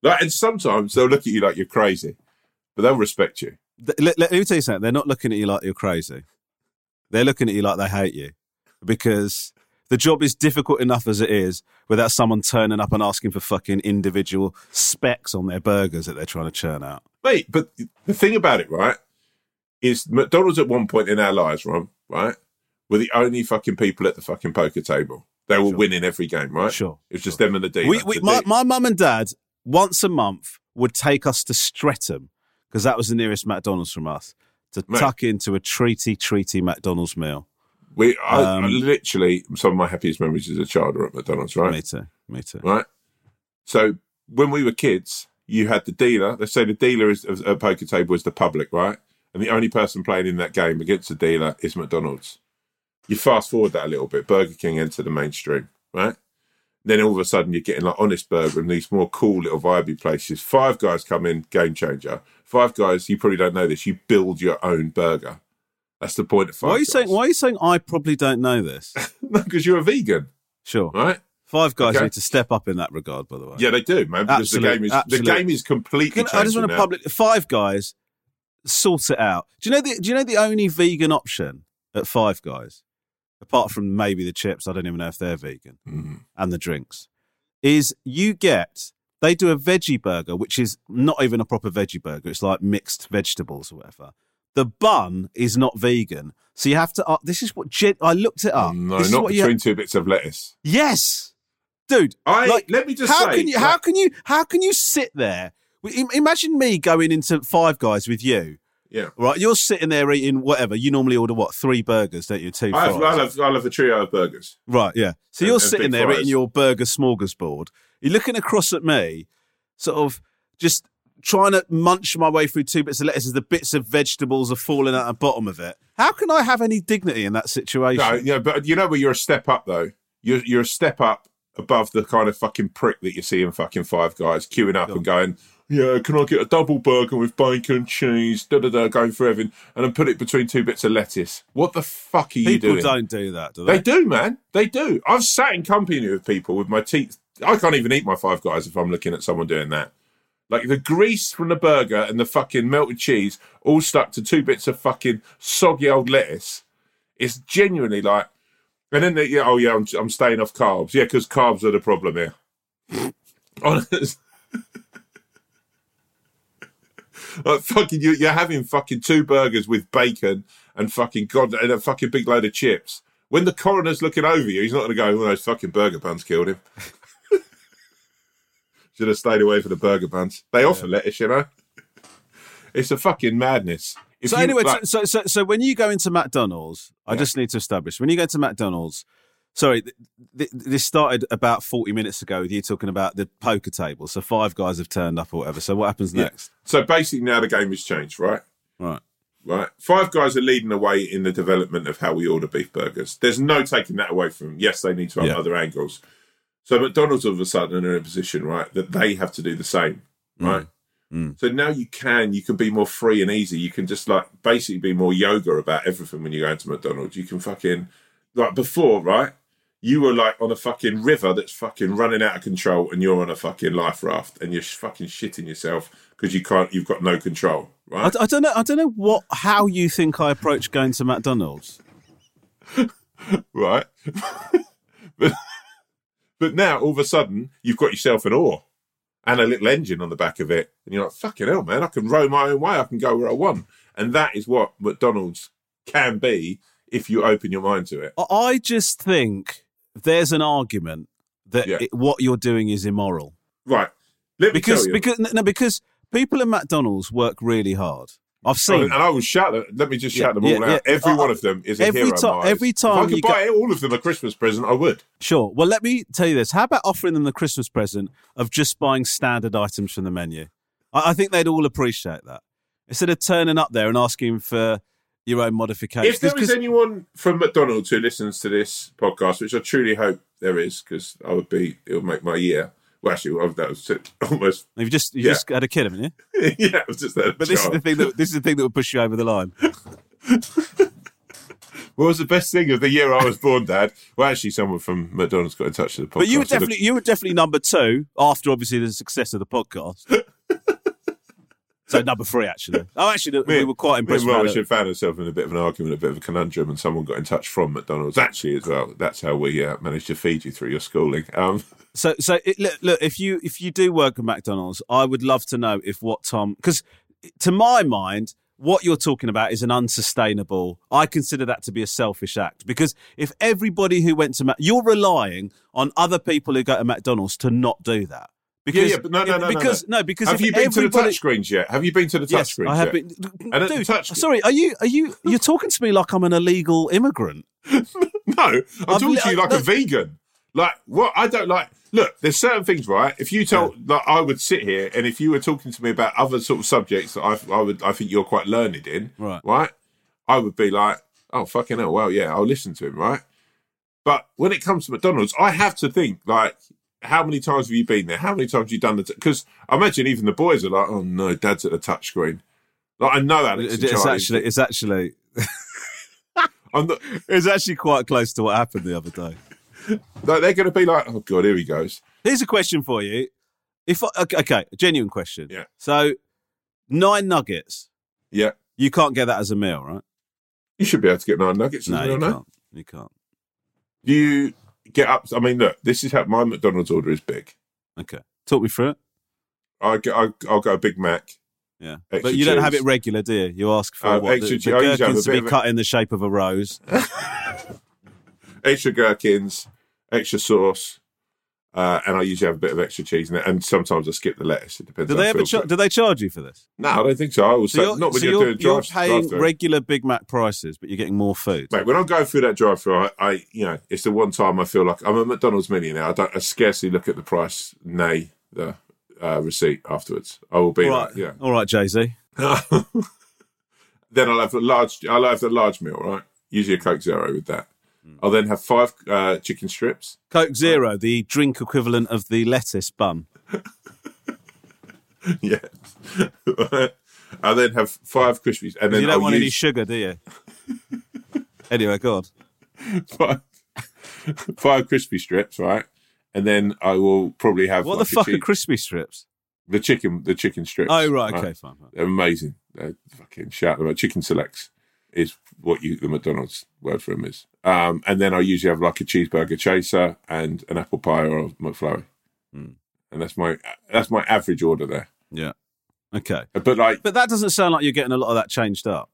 Like, and sometimes they'll look at you like you're crazy, but they'll respect you. Th- Let, let me tell you something. They're not looking at you like you're crazy. They're looking at you like they hate you because the job is difficult enough as it is without someone turning up and asking for fucking individual specs on their burgers that they're trying to churn out. Mate, but the thing about it, right, is McDonald's at one point in our lives, Ron, right, were the only fucking people at the fucking poker table. They were Sure. winning every game, right? Sure, It was just them and the dealer. We, we, The my, my mum and dad once a month would take us to Streatham because that was the nearest McDonald's from us to Mate. tuck into a treaty, treaty McDonald's meal. we, I, I um, literally, some of my happiest memories as a child are at McDonald's, right? Me too. Me too. right? So when we were kids, you had the dealer. Let's say the dealer is at a poker table is the public, right? And the only person playing in that game against the dealer is McDonald's. You fast forward that a little bit. Burger King enter the mainstream, right? Then all of a sudden you're getting like Honest Burger and these more cool little vibey places. Five Guys come in, game changer. Five Guys, you probably don't know this. You build your own burger. That's the point of Five Why are you Guys. saying? Why are you saying I probably don't know this? No, because you're a vegan, Sure. right? Five guys Okay. need to step up in that regard, by the way. Yeah, they do, man. Because the game is absolute. the game is completely. I just want to public Five Guys sort it out. Do you know the Do you know the only vegan option at Five Guys, apart from maybe the chips? I don't even know if they're vegan Mm. and the drinks. Is you get they do a veggie burger, which is not even a proper veggie burger. It's like mixed vegetables or whatever. The bun is not vegan, so you have to. Uh, this is what gen- I looked it up. no, This not between two bits of lettuce. Yes, dude. I Like, let me just how say, can you? like, How can you? How can you sit there? Im- Imagine me going into Five Guys with you. yeah, Right, you're sitting there eating whatever. You normally order what three burgers, don't you? Two I I love, I love a trio of burgers. Right, yeah. So And- you're and sitting there fries. eating your burger smorgasbord. You're looking across at me, sort of just trying to munch my way through two bits of lettuce as the bits of vegetables are falling out of the bottom of it. How can I have any dignity in that situation? No, yeah, but you know where you're a step up though. You're you're a step up above the kind of fucking prick that you see in fucking Five Guys queuing up and going, yeah, can I get a double burger with bacon, cheese, da da da, going for everything, and then put it between two bits of lettuce. What the fuck are you People doing? People don't do that, do they? They do, man. They do. I've sat in company with people with my teeth. I can't even eat my Five Guys if I'm looking at someone doing that. Like the grease from the burger and the fucking melted cheese all stuck to two bits of fucking soggy old lettuce. It's genuinely like, and then they, yeah, oh yeah, I'm, I'm staying off carbs. Yeah, because carbs are the problem here. Honest. like fucking, you, you're having fucking two burgers with bacon and fucking god and a fucking big load of chips. When the coroner's looking over you, he's not going to go, "Well, those fucking burger buns killed him." Should have stayed away from the burger buns. They offer lettuce, you know. It's a fucking madness. If So you- anyway, like- so, so so when you go into McDonald's, I just need to establish when you go to McDonald's. Sorry, th- th- this started about forty minutes ago with you talking about the poker table. So five guys have turned up or whatever. So what happens Yeah. next? so basically, now the game has changed, right? Right. right? Five Guys are leading the way in the development of how we order beef burgers. There's no taking that away from them. Yes, they need to have Yeah. other angles. So McDonald's all of a sudden are in a position, right, that they have to do the same, right? Mm. So now you can, you can be more free and easy. You can just like basically be more yoga about everything when you go into McDonald's. You can fucking like before, right? You were like on a fucking river that's fucking running out of control, and you're on a fucking life raft, and you're fucking shitting yourself because you can't, you've got no control, I, right? I don't know. I don't know what how you think I approach going to McDonald's. right? but, but now all of a sudden you've got yourself an oar and a little engine on the back of it, and you're like, "Fucking hell, man! I can row my own way. I can go where I want." And that is what McDonald's can be if you open your mind to it. I- I just think there's an argument that Yeah. it, what you're doing is immoral Right? Because because no because people in McDonald's work really hard. I've Oh, seen. and I will shout them. Let me just Yeah, shout them all yeah. out. Every Uh, one of them is a every hero. ti- in my eyes. every time if I could you go- buy all of them a Christmas present, I would. Sure. Well, let me tell you this. How about offering them the Christmas present of just buying standard items from the menu? I, I think they'd all appreciate that. Instead of turning up there and asking for your own modifications. If there is anyone from McDonald's who listens to this podcast, which I truly hope there is, because I would be, it would make my year. Well, actually, that was almost, you've just you Yeah. just had a kid, haven't you? yeah, it was just that. But this is the thing that this is the thing that would push you over the line. What was the best thing of the year I was born, Dad? Well, actually, someone from McDonald's got in touch with the podcast. But you were definitely you were definitely number two after obviously the success of the podcast. So number three actually. Oh, actually, we Me- were quite impressed. with Roach found ourselves in a bit of an argument, a bit of a conundrum, and someone got in touch from McDonald's. Actually, as well, that's how we uh, managed to feed you through your schooling. Um, So, so it, look, look, if you if you do work at McDonald's, I would love to know if what Tom, because to my mind, what you're talking about is an unsustainable. I consider that to be a selfish act because if everybody who went to Mac, you're relying on other people who go to McDonald's to not do that. Because, yeah, but no, no, no, no, because no, because have you been to the everybody- touch screens yet? Have you been to the touch Yes, screens I have yet? been. And Dude, touch- sorry, are you are you you're talking to me like I'm an illegal immigrant? No, I'm talking li- to you like no. a vegan. Like what I don't like. Look, there's certain things, right? If you told, like, I would sit here, and if you were talking to me about other sort of subjects that I, I would, I think you're quite learned in, Right. Right, I would be like, oh fucking hell, well, yeah, I'll listen to him, right? But when it comes to McDonald's, I have to think like, how many times have you been there? How many times have you done the? Because I imagine even the boys are like, oh no, Dad's at the touchscreen. Like I know that and It's actually it's actually not, it's actually quite close to what happened the other day. like, they're going to be like, oh god, here he goes. Here's a question for you. If I, okay, okay, a genuine question. Yeah. So nine nuggets, Yeah, you can't get that as a meal, right? you should be able to get nine nuggets. No, as you no? can't. You can't. Do you get up? I mean, look, this is how my McDonald's order is big. Okay, talk me through it. I get, I, I'll go a Big Mac. Yeah, but you don't have it regular, do you? You ask for Uh, what extra the, the I usually have a gherkins to be cut in the shape of a rose. extra gherkins, extra sauce, uh, and I usually have a bit of extra cheese in it. And sometimes I skip the lettuce. It depends. Do they ever? Char- do they charge you for this? No, I don't think so. I will So say not when so you're, you're, doing you're paying drive-through. regular Big Mac prices, but you're getting more food. Mate, when I go through that drive-through, I, I, you know, it's the one time I feel like I'm a McDonald's millionaire. I don't, I scarcely look at the price, nay, the uh, receipt afterwards. I will be All like, yeah. all right, Jay Z. then I'll have a large. I'll have the large meal, right? Usually a Coke Zero with that. I'll then have five uh, chicken strips. Coke Zero, the drink equivalent of the lettuce bun. yeah. I'll then have five crispies, and then You don't I'll want any sugar, do you? anyway, go on. five, five crispy strips, right? And then I will probably have What like the fuck a are crispy strips? the chicken, the chicken strips. Oh, right, okay, fine. fine. They're amazing. They're fucking shout them out. Chicken selects is what you the McDonald's word for them is. Um, and then I usually have like a cheeseburger chaser and an apple pie or a McFlurry. Mm. And that's my that's my average order there. Yeah. Okay. But like, But that doesn't sound like you're getting a lot of that changed up.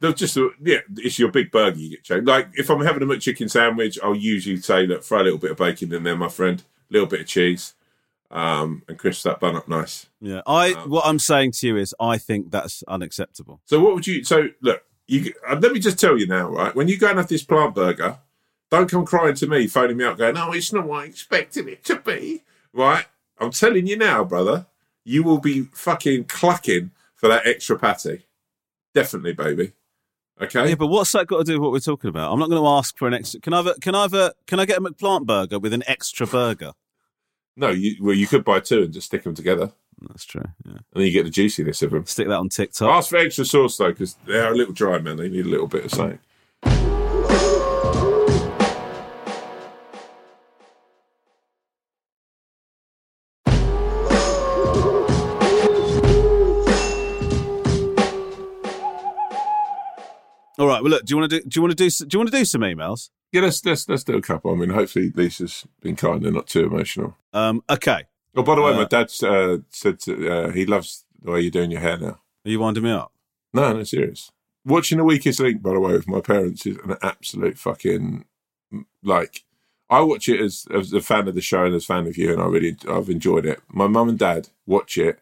they're just a, yeah, it's your big burger you get changed. Like if I'm having a McChicken sandwich, I'll usually say that throw a little bit of bacon in there, my friend, a little bit of cheese, um, and crisp that bun up nice. Yeah. I Um, what I'm saying to you is I think that's unacceptable. So what would you? So look, you uh, let me just tell you now, right? When you go and have this plant burger, don't come crying to me, phoning me up, going, "Oh, it's not what I expected it to be." Right? I'm telling you now, brother, you will be fucking clucking for that extra patty. Definitely, baby. Okay. Yeah, but what's that got to do with what we're talking about? I'm not going to ask for an extra. Can I have a, can I have a, can I get a McPlant burger with an extra burger? no, you well, you could buy two and just stick them together. That's true. Yeah. and then you get the juiciness of them. Stick that on TikTok. Ask for extra sauce though, because they are a little dry, man. They need a little bit of something. All right. Well, look. Do you want to do? Do you want to do? Do you want to do some emails? Yeah, let's let's let's do a couple. I mean, hopefully Lisa's been kind and not too emotional. Um. Okay. Oh, by the way, Uh, my dad uh, said to, uh, he loves the way you're doing your hair now. Are you winding me up? No, no, serious. Watching the Weakest Link, by the way, with my parents is an absolute fucking like. I watch it as as a fan of the show and as a fan of you, and I really I've enjoyed it. My mum and dad watch it,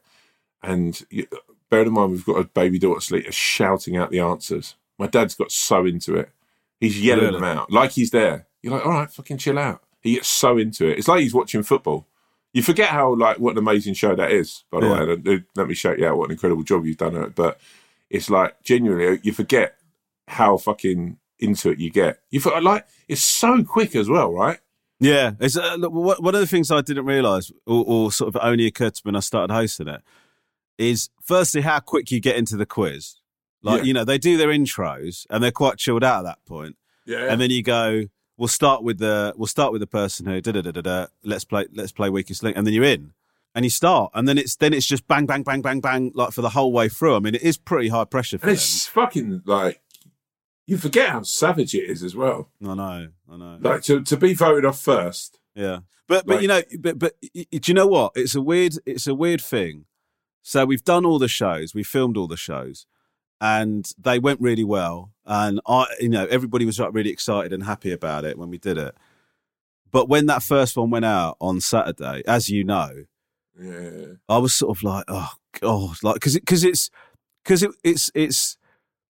and you, bear in mind we've got a baby daughter sleep, shouting out the answers. My dad's got so into it, he's yelling Really? them out like he's there. You're like, all right, fucking chill out. He gets so into it. It's like he's watching football. You forget how like what an amazing show that is. By the Yeah. way, and, uh, let me shout you out what an incredible job you've done at it. But it's like genuinely you forget how fucking into it you get. You feel like it's so quick as well, right? Yeah. It's uh, look, one of the things I didn't realise, or, or sort of only occurred to me when I started hosting it, is firstly how quick you get into the quiz. Like Yeah. you know, they do their intros and they're quite chilled out at that point, Yeah. and then you go. We'll start with the we'll start with the person who da da da da da. Let's play let's play weakest link, and then you're in, and you start, and then it's then it's just bang bang bang bang bang like for the whole way through. I mean, it is pretty high pressure for and them. it's fucking like you forget how savage it is as well. I know, I know. Like to to be voted off first. Yeah, but but Like- you know, but but do you know what? It's a weird it's a weird thing. So we've done all the shows, we filmed all the shows, and they went really well. And I, you know, everybody was like really excited and happy about it when we did it. But when that first one went out on Saturday, as you know, Yeah. I was sort of like, oh god, like because it, because it's because it, it's it's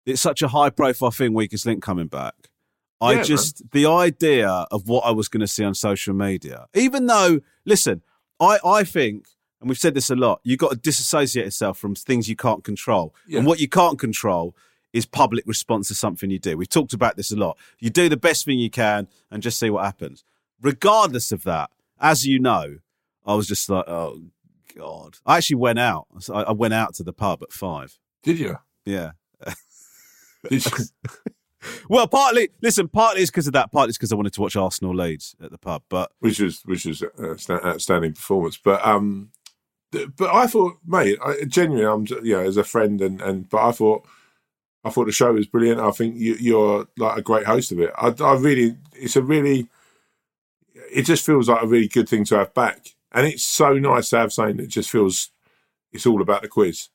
it's such a high profile thing. Weakest Link coming back. I Yeah, just the idea of what I was going to see on social media, even though listen, I I think, and we've said this a lot, you've got to disassociate yourself from things you can't control, Yeah. and what you can't control is public response to something you do. We've talked about this a lot. You do the best thing you can and just see what happens. Regardless of that, as you know, I was just like, oh god. I actually went out. I went out to the pub at five. Did you? Yeah. Did you? Well, partly, listen, partly it's because of that. Partly it's because I wanted to watch Arsenal Leeds at the pub. But which was which was a outstanding performance. But um, but I thought, mate, I, genuinely, I'm you know as a friend and and but I thought I thought the show was brilliant. I think you, you're like a great host of it. I, I really, it's a really, it just feels like a really good thing to have back, and it's so nice to have something that just feels it's all about the quiz.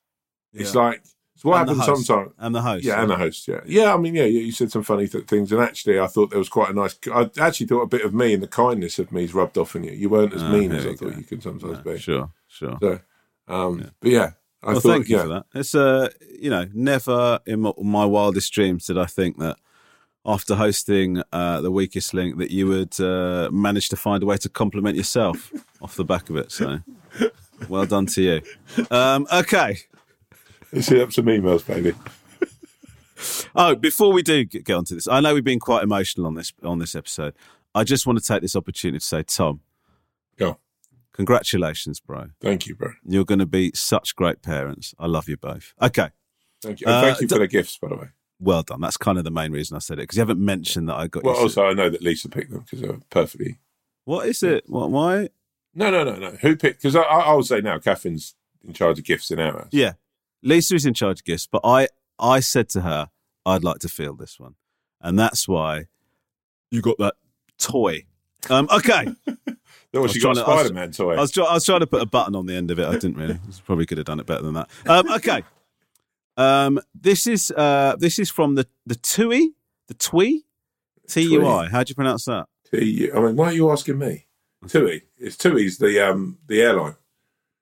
It's Yeah. like it's what And happens sometimes. I'm the host. Yeah, and the host. Yeah, yeah. I mean, yeah, you said some funny th- things, and actually, I thought there was quite a nice. I actually thought a bit of me and the kindness of me's rubbed off on you. You weren't as Ah, mean as I we thought you could sometimes Yeah, be. sure, sure. So, um, but yeah, I well, thought, thank you yeah, for that. It's uh, you know, never in my, my wildest dreams did I think that after hosting uh, the weakest link that you would uh, manage to find a way to compliment yourself off the back of it. So, well done to you. Um, okay. let's hit up some emails, baby. Oh, before we do get get onto this, I know we've been quite emotional on this on this episode. I just want to take this opportunity to say, Tom, Go, congratulations, bro. thank you, bro. You're going to be such great parents. I love you both. Okay, Thank you, and Uh, thank you for d- the gifts, by the way. well done. That's kind of the main reason I said it because you haven't mentioned that I got. Well, also, I know that Lisa picked them because they're perfectly. what is it? What? Why? No, no, no, no. Who picked? Because I, I, I would say now, Catherine's in charge of gifts in our house. Yeah, Lisa is in charge of gifts, but I I said to her I'd like to feel this one, and that's why you got that toy. Um, okay. No, she got a I was- Spider Man toy. I was, try- I was trying to put a button on the end of it. I didn't really. I probably could have done it better than that. Um, okay. Um, this is uh, this is from the the TUI, the TUI, T U I. How do you pronounce that? T- I mean, why are you asking me? Tui. It's Tui's the um the airline.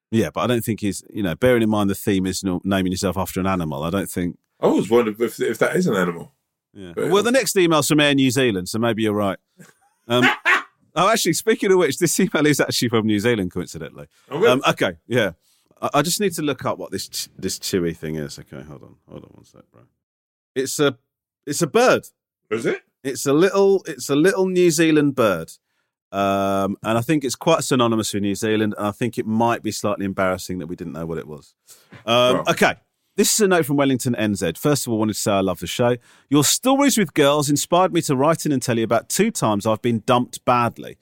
Yeah, but I don't think he's. You know, bearing in mind the theme is naming yourself after an animal. I don't think. I always wondered if, if that is an animal. Yeah. But- Well, the next email's from Air New Zealand, so maybe you're right. Um, oh, actually, speaking of which, this email is actually from New Zealand, coincidentally. Oh, really? Um, okay, yeah. I, I just need to look up what this t- this TUI thing is. Okay, hold on, hold on one sec, bro. It's a it's a bird. is it? It's a little it's a little New Zealand bird. Um, and I think it's quite synonymous with New Zealand. And I think it might be slightly embarrassing that we didn't know what it was. Um. Okay. This is a note from Wellington NZ. First of all, I wanted to say I love the show. Your stories with girls inspired me to write in and tell you about two times I've been dumped badly.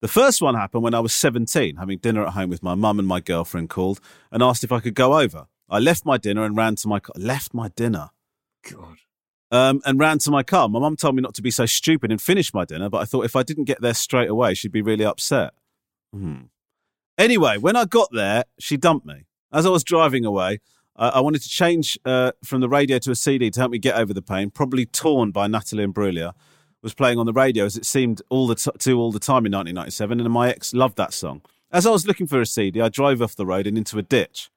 The first one happened when I was 17, having dinner at home with my mum and my girlfriend called and asked if I could go over. I left my dinner and ran to my car. Left my dinner God. um, and ran to my car. My mum told me not to be so stupid and finish my dinner, but I thought if I didn't get there straight away, she'd be really upset. Hmm. Anyway, when I got there, she dumped me. As I was driving away, I, I wanted to change uh, from the radio to a CD to help me get over the pain. Probably torn by Natalie Imbruglia was playing on the radio as it seemed all the t- to all the time in 1997, and my ex loved that song. As I was looking for a CD, I drove off the road and into a ditch.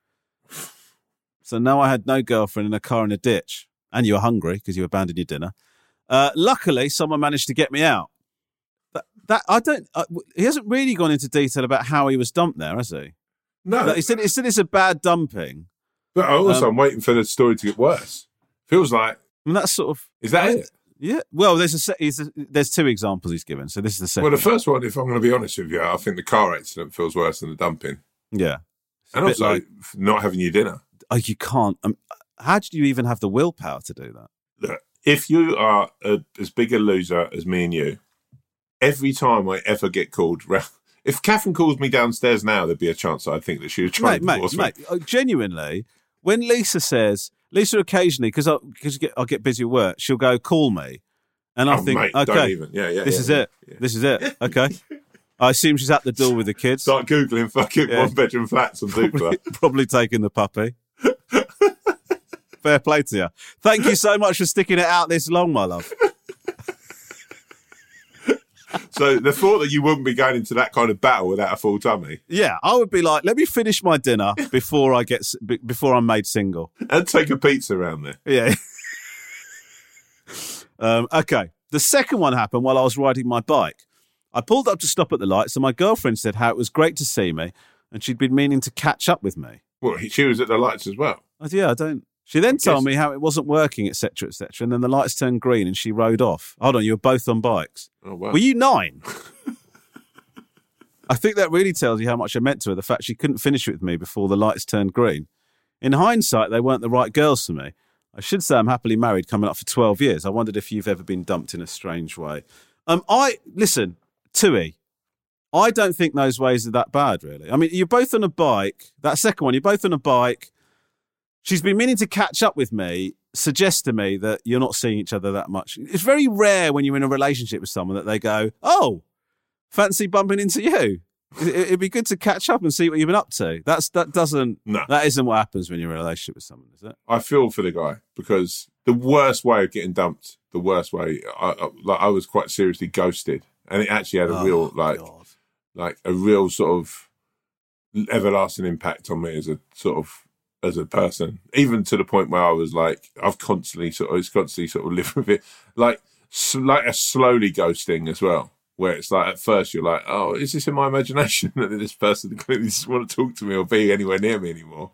So now I had no girlfriend in a car in a ditch, and you were hungry because you abandoned your dinner. Uh, luckily, someone managed to get me out. That, that I don't. Uh, he hasn't really gone into detail about how he was dumped there, has he? No, he said. He said it's a bad dumping. But also um, I'm waiting for the story to get worse. Feels like I mean, that's sort of is that it? yeah. Well, there's a, a there's two examples he's given. So this is the second. Well, the first one, if I'm going to be honest with you, I think the car accident feels worse than the dumping, yeah, and also like- not having your dinner. oh, you can't. Um, how did you even have the willpower to do that? Look, if you are a, as big a loser as me and you, every time I ever get called round, if Catherine calls me downstairs now, there'd be a chance I'd think that she was trying mate, to mate, divorce mate, uh, genuinely, when Lisa says, Lisa occasionally, because I, cause get, I'll get busy at work, she'll go, call me. And. I Oh, think, mate, don't okay, even. Yeah, yeah. this yeah, is yeah, it. yeah. This is it. Okay. I assume she's at the door with the kids, Start googling fucking one bedroom flats on Zoopla. probably taking the puppy. Fair play to you. Thank you so much for sticking it out this long, my love. So the thought that you wouldn't be going into that kind of battle without a full tummy Yeah, I would be like, let me finish my dinner before I get before I'm made single. and take a pizza around there. Yeah. um, okay. The second one happened while I was riding my bike. I pulled up to stop at the lights, and my girlfriend said how it was great to see me, and she'd been meaning to catch up with me. Well, she was at the lights as well. I yeah, I don't. She then told Yes. me how it wasn't working, etc., etc., and then the lights turned green, and she rode off. Hold on, you were both on bikes. Oh wow. Were you nine? I think that really tells you how much I meant to her. The fact she couldn't finish it with me before the lights turned green. In hindsight, they weren't the right girls for me. I should say I'm happily married, coming up for twelve years. I wondered if you've ever been dumped in a strange way. Um, I listen, Tui. I don't think those ways are that bad, really. I mean, you're both on a bike. That second one, you're both on a bike. She's been meaning to catch up with me. Suggests to me that you're not seeing each other that much. It's very rare when you're in a relationship with someone that they go, "Oh, fancy bumping into you." It- It'd be good to catch up and see what you've been up to. That's that doesn't No. that isn't what happens when you're in a relationship with someone, is it? I feel for the guy because the worst way of getting dumped, the worst way, I, I, like I was quite seriously ghosted, and it actually had a oh, real like Oh, God. like a real sort of everlasting impact on me as a sort of as a person, even to the point where I was like, I've constantly sort of, it's constantly sort of lived with it, like, like a slowly ghosting as well, where it's like at first you're like, oh, is this in my imagination that this person clearly doesn't want to talk to me or be anywhere near me anymore?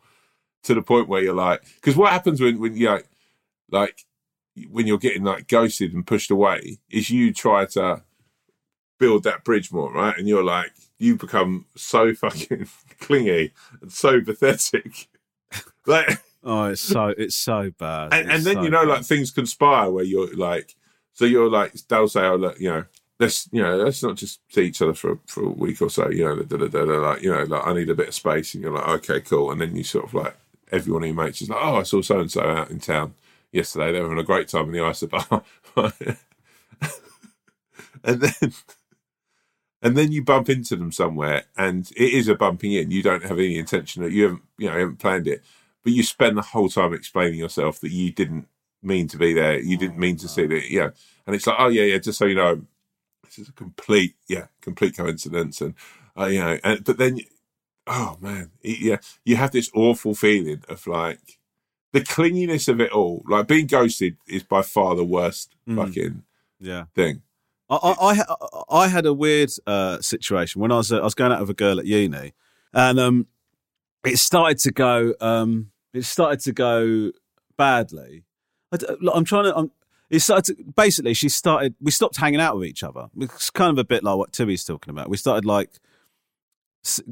To the point where you're like, because what happens when when you like, like when you're getting like ghosted and pushed away is you try to build that bridge more, right? And you're like, you become so fucking clingy and so pathetic. like, Oh, it's so it's so bad. and, and then so you know, bad. like things conspire where you're like, so you're like, they'll say, oh, look, you know, let's, you know, let's not just see each other for for a week or so, you know, da, da, da, like, you know, like I need a bit of space, and you're like, okay, cool, and then you sort of like, everyone in your mates is like, oh, I saw so and so out in town yesterday. They were having a great time in the ice bar, and then. And then you bump into them somewhere, and it is a bumping in. You don't have any intention that you haven't, you know, you haven't planned it but you spend the whole time explaining yourself that you didn't mean to be there. You didn't mean to see that. Yeah. And it's like, oh yeah, yeah. Just so you know, this is a complete, yeah, complete coincidence. And uh, you know, and but then, oh man, it- yeah, you have this awful feeling of like the clinginess of it all. Like being ghosted is by far the worst Mm. fucking yeah. thing. I, I, I, I had a weird uh, situation when I was uh, I was going out with a girl at uni, and um, it started to go um, it started to go badly. I, am trying to. I'm, It started to, basically. She started. We stopped hanging out with each other. It's kind of a bit like what Timmy's talking about. We started like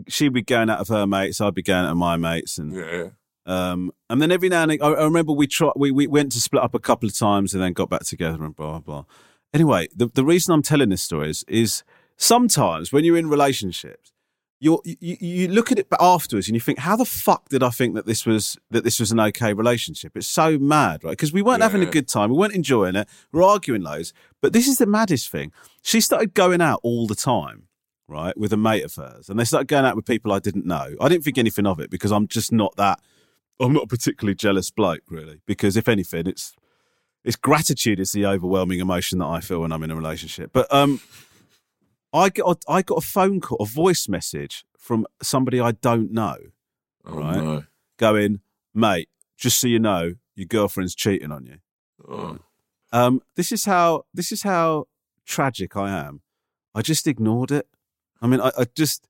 she'd be going out of her mates, I'd be going out of my mates, and Yeah, yeah. um, and then every now and then, I, I remember we tried. We, we went to split up a couple of times and then got back together and blah blah. Anyway, the the reason I'm telling this story is is sometimes when you're in relationships, you're, you you look at it afterwards and you think, how the fuck did I think that this was that this was an okay relationship? It's so mad, right? Because we weren't having a good time, we weren't enjoying it, we're arguing loads. But this is the maddest thing. She started going out all the time, right, with a mate of hers, and they started going out with people I didn't know. I didn't think anything of it because I'm just not that. I'm not a particularly jealous bloke, really. Because if anything, it's it's gratitude is the overwhelming emotion that I feel when I'm in a relationship. But um, I got a, I got a phone call, a voice message from somebody I don't know, Oh Right. no. going, "Mate, just so you know, your girlfriend's cheating on you." Oh. Um, this is how this is how tragic I am. I just ignored it. I mean, I, I just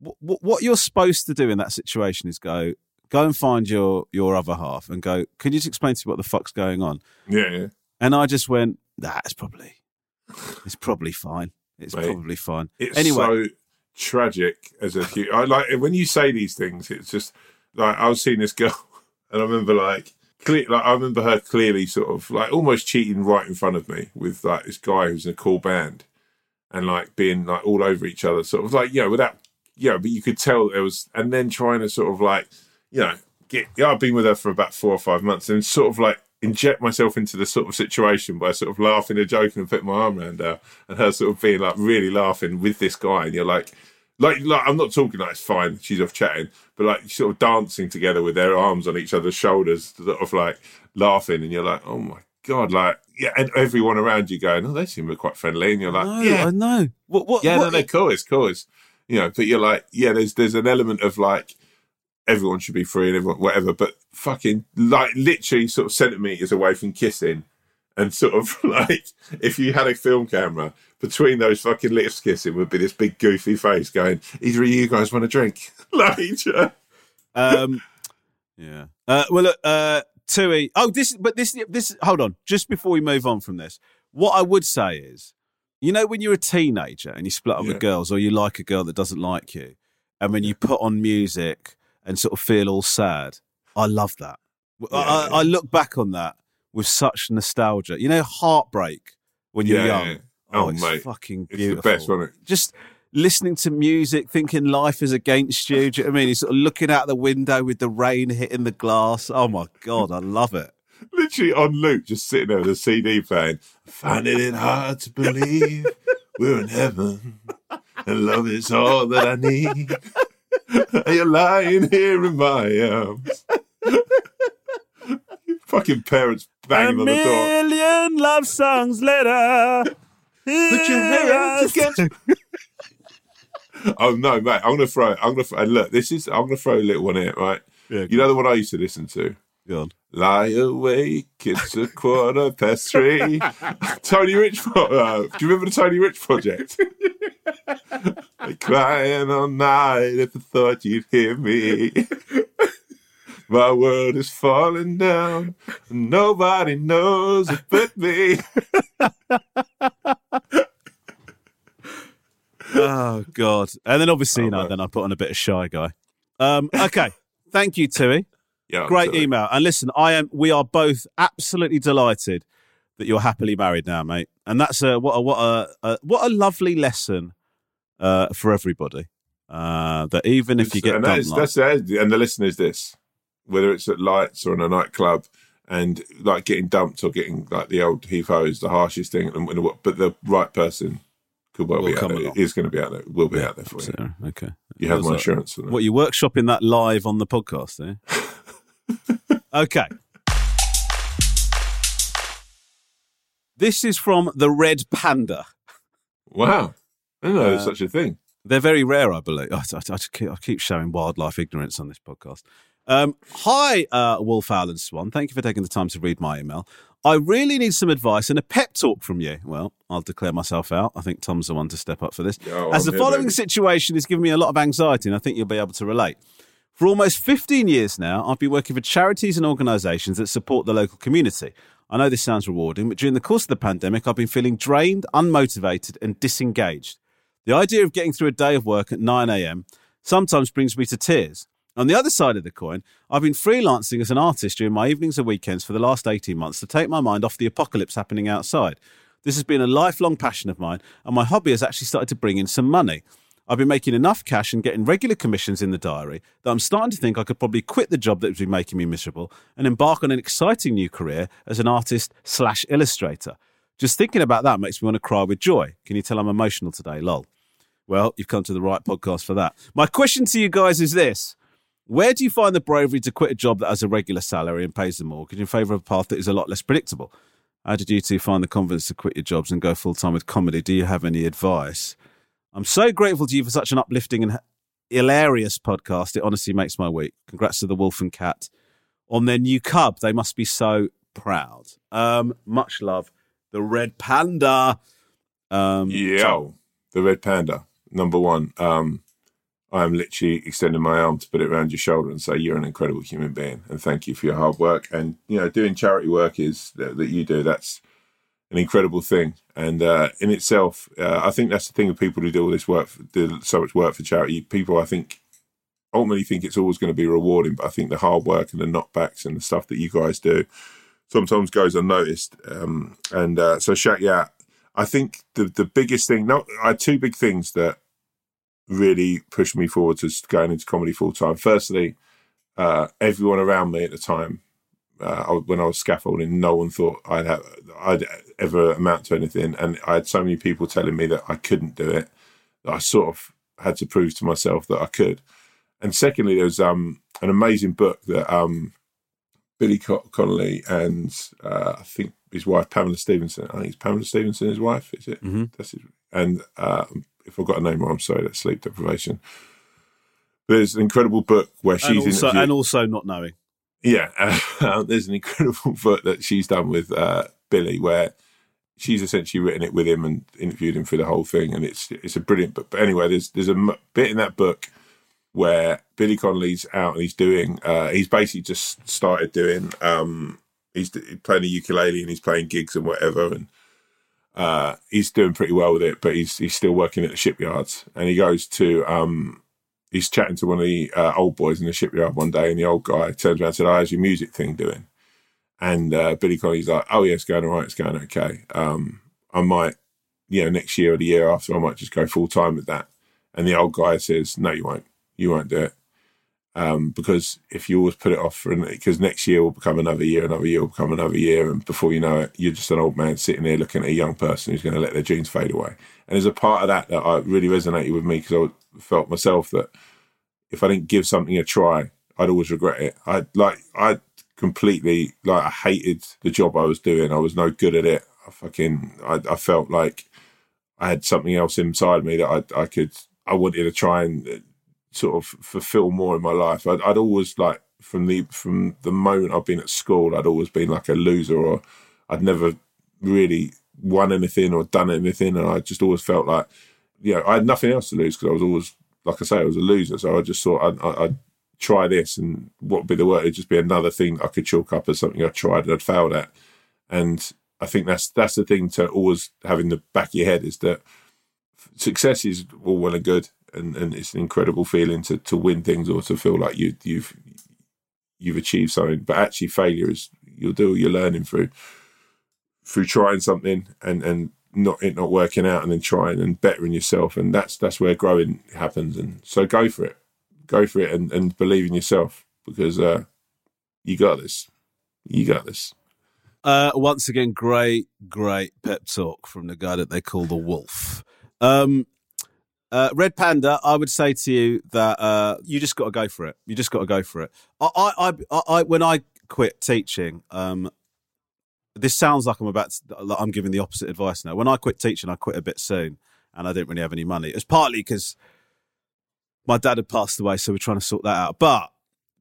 what, what you're supposed to do in that situation is go go and find your your other half and go. Can you just explain to me what the fuck's going on? Yeah, yeah. And I just went, that's probably it's probably fine. It's Mate, probably fine. It's Anyway. so tragic as a I like when you say these things. It's just like I was seeing this girl, and I remember like clear, like I remember her clearly sort of like almost cheating right in front of me with like this guy who's in a cool band, and like being like all over each other, sort of like you know without you know, but you could tell there was, and then trying to sort of like you know get. Yeah, I've been with her for about four or five months, and sort of like inject myself into the sort of situation by sort of laughing and joking and putting my arm around her and her sort of being like really laughing with this guy and you're like like like I'm not talking like it's fine she's off chatting but like sort of dancing together with their arms on each other's shoulders sort of like laughing and you're like oh my god like yeah and everyone around you going oh they seem quite friendly and you're like no, yeah I know. What? What? yeah, what, no, they're cool. It's cool. It's you know, but you're like, yeah, there's there's an element of like everyone should be free and everyone whatever, but fucking like literally sort of centimeters away from kissing, and sort of like if you had a film camera between those fucking lips kissing would be this big goofy face going, either of you guys want a drink, like. yeah. Um, yeah. Uh, well, look, uh, Tui. Oh, this. But this. This. Hold on. Just before we move on from this, what I would say is, you know, when you're a teenager and you split up Yeah. with girls, or you like a girl that doesn't like you, and when you put on music and sort of feel all sad, I love that. I, I, Yeah. I look back on that with such nostalgia. You know, heartbreak when you're Yeah, young. yeah. Oh, it's oh, mate. fucking It's the best, wasn't it? Just listening to music, thinking life is against you. Do you know what I mean? He's sort of looking out the window with the rain hitting the glass. Oh my god, I love it. literally on loop, just sitting there with a CD playing. Finding it hard to believe we're in heaven and love is all that I need. You're lying here in my arms. Fucking parents banging on the door. A million love songs later. Put your hands oh no, mate! I'm gonna throw. I'm gonna. Throw, look, this is. I'm gonna throw a little one here, right? Yeah, You know the one I used to listen to. God. Lie awake, it's a quarter past three. Tony Rich, uh, do you remember the Tony Rich project? Crying all night if I thought you'd hear me. My world is falling down, and nobody knows it but me. Oh god. And then obviously, you Oh, know, man. then I put on a bit of shy guy. Um, okay. Thank you, Tui. Yeah, Great absolutely. email. And listen, I am. We are both absolutely delighted that you're happily married now, mate. And that's a what a what a, a what a lovely lesson uh, for everybody. Uh, that even if you get and that dumped, is, like- that's the, and the lesson is this: whether it's at lights or in a nightclub, and like getting dumped or getting like the old ho is the harshest thing. But the right person could well Will be out come there. along. Is going to be out there. Will be out there for you. Okay. You have my that- insurance. For that. What you workshopping that live on the podcast, eh? okay. This is from the Red Panda. Wow, I didn't know Uh, such a thing. They're very rare, I believe. I, I, I keep, I keep showing wildlife ignorance on this podcast. Um, hi, uh, Wolf Owl and Swan. Thank you for taking the time to read my email. I really need some advice and a pep talk from you. Well, I'll declare myself out. I think Tom's the one to step up for this. Oh, As the I'm here, following baby. situation is giving me a lot of anxiety, and I think you'll be able to relate. For almost 15 years now, I've been working for charities and organisations that support the local community. I know this sounds rewarding, but during the course of the pandemic, I've been feeling drained, unmotivated, and disengaged. The idea of getting through a day of work at 9 a.m. sometimes brings me to tears. On the other side of the coin, I've been freelancing as an artist during my evenings and weekends for the last 18 months to take my mind off the apocalypse happening outside. This has been a lifelong passion of mine, and my hobby has actually started to bring in some money. I've been making enough cash and getting regular commissions in the diary that I'm starting to think I could probably quit the job that has been making me miserable and embark on an exciting new career as an artist slash illustrator. Just thinking about that makes me want to cry with joy. Can you tell I'm emotional today? Lol. Well, you've come to the right podcast for that. My question to you guys is this. Where do you find the bravery to quit a job that has a regular salary and pays the mortgage in favour of a path that is a lot less predictable? How did you two find the confidence to quit your jobs and go full time with comedy? Do you have any advice? I'm so grateful to you for such an uplifting and hilarious podcast. It honestly makes my week. Congrats to the Wolf and Cat on their new cub. They must be so proud. Um, much love, the Red Panda. Um, Yo, the Red Panda, number one. Um, I am literally extending my arm to put it around your shoulder and say you're an incredible human being, and thank you for your hard work. And you know, doing charity work is that, that you do. That's an incredible thing, and uh, in itself, uh, I think that's the thing of people who do all this work, do so much work for charity. People, I think, ultimately think it's always going to be rewarding, but I think the hard work and the knockbacks and the stuff that you guys do sometimes goes unnoticed. Um, and uh, so, Shaq, yeah, I think the the biggest thing. No, I had two big things that really pushed me forward to going into comedy full time. Firstly, uh, everyone around me at the time uh, when I was scaffolding, no one thought I'd have, I'd ever amount to anything, and I had so many people telling me that I couldn't do it that I sort of had to prove to myself that I could. And secondly, there was um, an amazing book that um, Billy Connolly and uh, I think his wife Pamela Stephenson. I think it's Pamela Stephenson, his wife, is it? Mm-hmm. That's his, and uh, if I've got a name wrong, I'm sorry. That's sleep deprivation. There's an incredible book where she's and also, and also not knowing. Yeah, uh, there's an incredible book that she's done with uh, Billy where she's essentially written it with him and interviewed him for the whole thing, and it's it's a brilliant book. But anyway, there's there's a bit in that book where Billy Connolly's out and he's doing uh, he's basically just started doing um, he's playing the ukulele and he's playing gigs and whatever and uh, he's doing pretty well with it, but he's he's still working at the shipyards and he goes to um, he's chatting to one of the uh, old boys in the shipyard one day and the old guy turns around and said, "Oh, how's your music thing doing?" And uh, Billy Connolly's like, "Oh yeah, it's going all right. It's going okay. Um, I might, you know, next year or the year after, I might just go full time with that." And the old guy says, "No, you won't. You won't do it." Um, because if you always put it off for because next year will become another year, another year will become another year, and before you know it, you're just an old man sitting there looking at a young person who's going to let their dreams fade away. And there's a part of that that I really resonated with me because I felt myself that if I didn't give something a try, I'd always regret it. I like I completely like I hated the job I was doing. I was no good at it. I fucking I, I felt like I had something else inside me that I I could I wanted to try and uh, sort of fulfill more in my life. I'd, I'd always like from the from the moment I've been at school, I'd always been like a loser, or I'd never really won anything or done anything, and I just always felt like you know I had nothing else to lose because I was always like I say I was a loser. So I just thought I'd, I'd try this, and what would be the word? It'd just be another thing I could chalk up as something I tried and I'd failed at, and I think that's that's the thing to always have in the back of your head is that success is all well and good, and, and it's an incredible feeling to, to win things or to feel like you you've you've achieved something. But actually, failure is you'll do what you're learning through through trying something and and not it not working out and then trying and bettering yourself. And that's that's where growing happens. And so go for it. Go for it and, and believe in yourself because uh you got this. You got this. Uh once again great great pep talk from the guy that they call the wolf. Um uh, Red Panda, I would say to you that uh, you just got to go for it. You just got to go for it. I, I, I, I when I quit teaching, um, this sounds like I'm about to, like I'm giving the opposite advice now. When I quit teaching, I quit a bit soon, and I didn't really have any money. It was partly because my dad had passed away, so we're trying to sort that out. But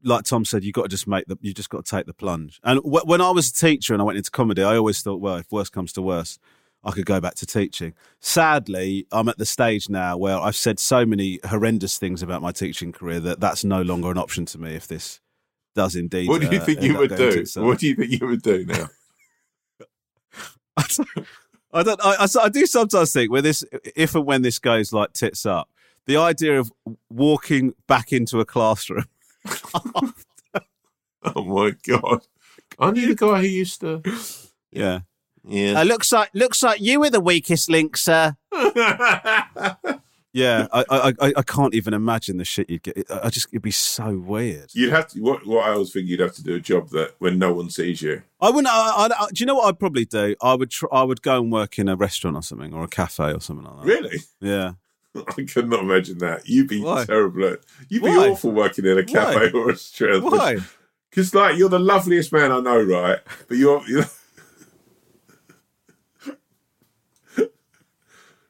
like Tom said, you got to just make the, you just got to take the plunge. And w- when I was a teacher and I went into comedy, I always thought, well, if worse comes to worse, I could go back to teaching. Sadly, I'm at the stage now where I've said so many horrendous things about my teaching career that that's no longer an option to me if this does indeed. What do you uh, think you would do? What do you think you would do now? I don't. I, I, I do sometimes think when this, if and when this goes like tits up, the idea of walking back into a classroom. Oh my god! Aren't you the guy who used to? Yeah. Yeah. Uh, looks like looks like you were the weakest link, sir. Yeah, I, I, I, I can't even imagine the shit you'd get. I just it'd be so weird. You'd have to. What, what I always think you'd have to do a job that when no one sees you. I wouldn't. I, I, I- do you know what I'd probably do? I would. Tr- I would go and work in a restaurant or something, or a cafe or something like that. Really? Yeah. I could not imagine that. You'd be Why? terrible. At, you'd be Why? awful working in a cafe or a restaurant. Why? Because like you're the loveliest man I know, right? But you're, you're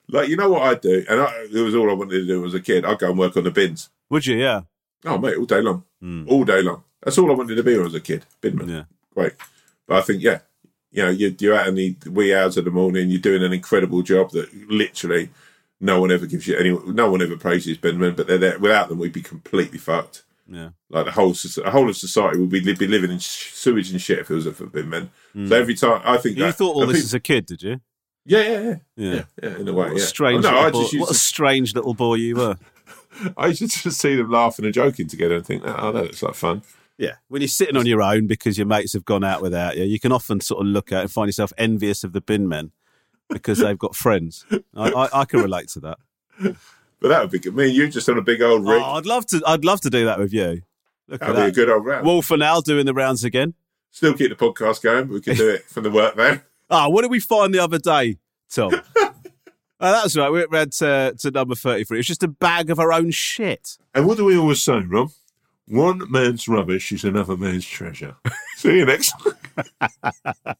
like you know what I'd do, and I, it was all I wanted to do as a kid. I'd go and work on the bins. Would you? Yeah. Oh mate, all day long, Mm. all day long. That's all I wanted to be when I was a kid, binman. Yeah. Great, but I think yeah, you know, you're, you're out in the wee hours of the morning. You're doing an incredible job that literally no one ever gives you any. No one ever praises binmen, but they're there. Without them, we'd be completely fucked. Yeah. Like the whole the whole of society would be, be living in sewage and shit if it wasn't for bin men. So every time I think You that, thought all this peop- as a kid, did you? Yeah, yeah, yeah, Yeah. yeah, in a way. What a yeah. strange. Oh, no, little I just used what a strange little boy you were. I used to just see them laughing and joking together and think, oh, that looks like fun. Yeah. When you're sitting on your own because your mates have gone out without you, you can often sort of look at and find yourself envious of the bin men because they've got friends. I, I, I can relate to that. But that would be good. Me and you just on a big old rig. Oh, I'd love to. I'd love to do that with you. Look That'd at be a good old round. Wolf and Owl doing the rounds again. Still keep the podcast going, but we can do it from the work van. Ah, what did we find the other day, Tom? oh, that's right. We went to, to number 33. It was just a bag of our own shit. And what do we always say, Rob? One man's rubbish is another man's treasure. See you next. Time.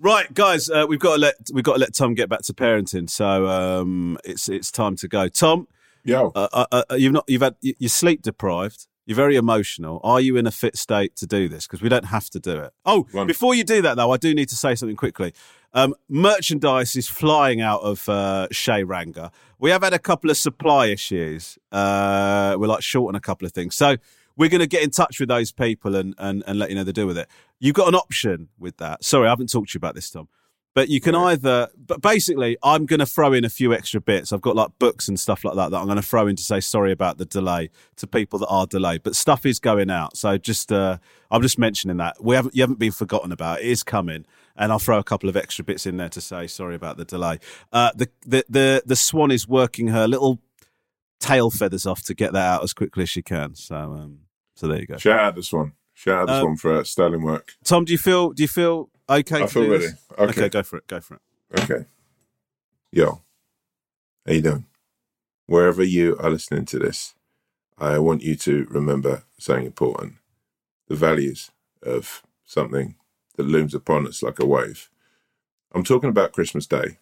Right, guys, uh, we've got to let we've got to let Tom get back to parenting. So um, it's it's time to go. Tom, Yo. uh, uh, uh, you've not you've had you're sleep deprived. You're very emotional. Are you in a fit state to do this? Because we don't have to do it. Oh, Run. before you do that though, I do need to say something quickly. Um, merchandise is flying out of uh, Shea Ranga. We have had a couple of supply issues. Uh, we're like short on a couple of things, so we're going to get in touch with those people and, and and let you know the deal with it. You've got an option with that. Sorry, I haven't talked to you about this, Tom. But you can either, but basically, I'm going to throw in a few extra bits. I've got like books and stuff like that that I'm going to throw in to say sorry about the delay to people that are delayed. But stuff is going out, so just uh, I'm just mentioning that we haven't you haven't been forgotten about. It is coming, and I'll throw a couple of extra bits in there to say sorry about the delay. Uh, the the the the swan is working her little tail feathers off to get that out as quickly as she can. So um, so there you go. Shout out this one. Shout out this Um, one for uh, sterling work. Tom, do you feel do you feel okay? I feel ready. Okay. okay, go for it. Go for it. Okay. Yo, how you doing? Wherever you are listening to this, I want you to remember something important. The values of something that looms upon us like a wave. I'm talking about Christmas Day.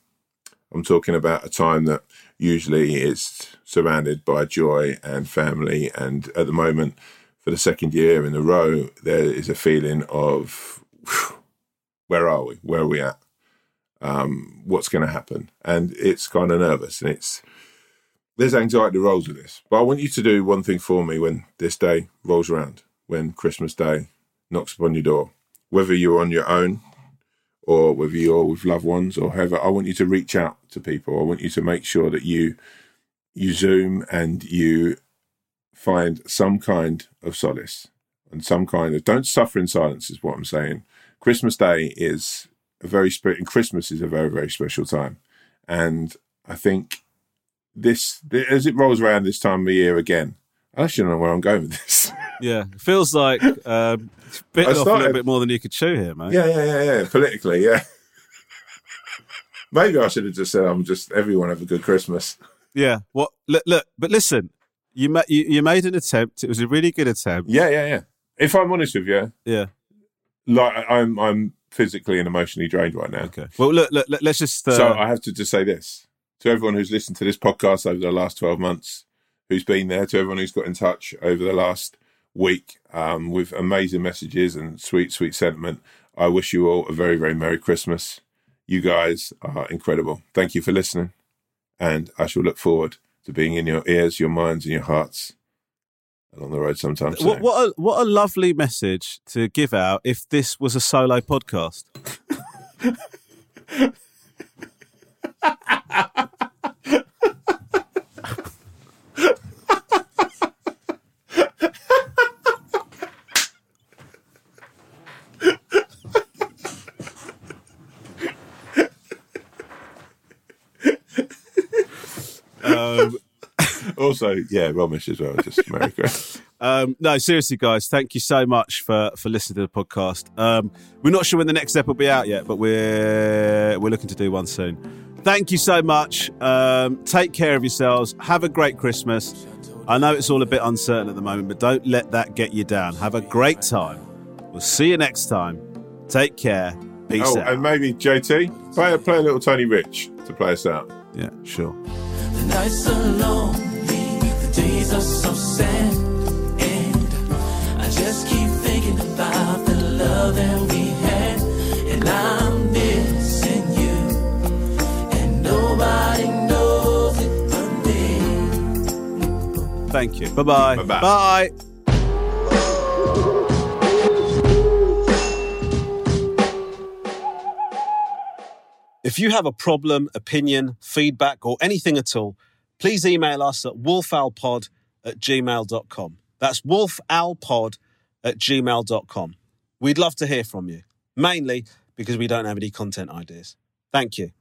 I'm talking about a time that usually is surrounded by joy and family. And at the moment, for the second year in a row, there is a feeling of where are we? Where are we at? um, what's going to happen, and it's kind of nervous, and it's there's anxiety rolls with this. But I want you to do one thing for me when this day rolls around, when Christmas Day knocks upon your door, whether you're on your own or whether you're with loved ones or however. I want you to reach out to people. I want you to make sure that you you zoom and you find some kind of solace and some kind of don't suffer in silence is what I'm saying. Christmas Day is a very spirit and Christmas is a very, very special time. And I think this as it rolls around this time of year again, I actually don't know where I'm going with this. Yeah, it feels like um, bitten I off a little bit more than you could chew here, mate. yeah, yeah, yeah, yeah. Politically, yeah. Maybe I should have just said I'm just everyone have a good Christmas. Yeah. What? Look, look but listen, you, ma- you you made an attempt. It was a really good attempt. Yeah, yeah, yeah. If I'm honest with you, Yeah. Like I'm I'm physically and emotionally drained right now. Okay. Well, look, look let- let's just. Uh, So I have to just say this to everyone who's listened to this podcast over the last 12 months, who's been there, to everyone who's got in touch over the last week um, with amazing messages and sweet, sweet sentiment. I wish you all a very, very Merry Christmas. You guys are incredible. Thank you for listening. And I shall look forward to being in your ears, your minds, and your hearts along the road sometimes. What, what a what a lovely message to give out if this was a solo podcast. um, Also, yeah, Romesh as well. Just Merry Christmas. Um, no, seriously, guys, thank you so much for for listening to the podcast. Um, we're not sure when the next step will be out yet, but we're we're looking to do one soon. Thank you so much. Um, take care of yourselves. Have a great Christmas. I know it's all a bit uncertain at the moment, but don't let that get you down. Have a great time. We'll see you next time. Take care. Peace oh, out. and maybe JT play play a little Tony Rich to play us out. yeah, sure. The nights are lonely, the days are so sad, and I just keep thinking about the love that we had, and I'm missing you, and nobody knows it but me. Thank you. Bye-bye. Bye-bye. Bye. If you have a problem, opinion, feedback, or anything at all, please email us at wolfowlpod at gmail.com. That's wolfowlpod at gmail.com. We'd love to hear from you, mainly because we don't have any content ideas. Thank you.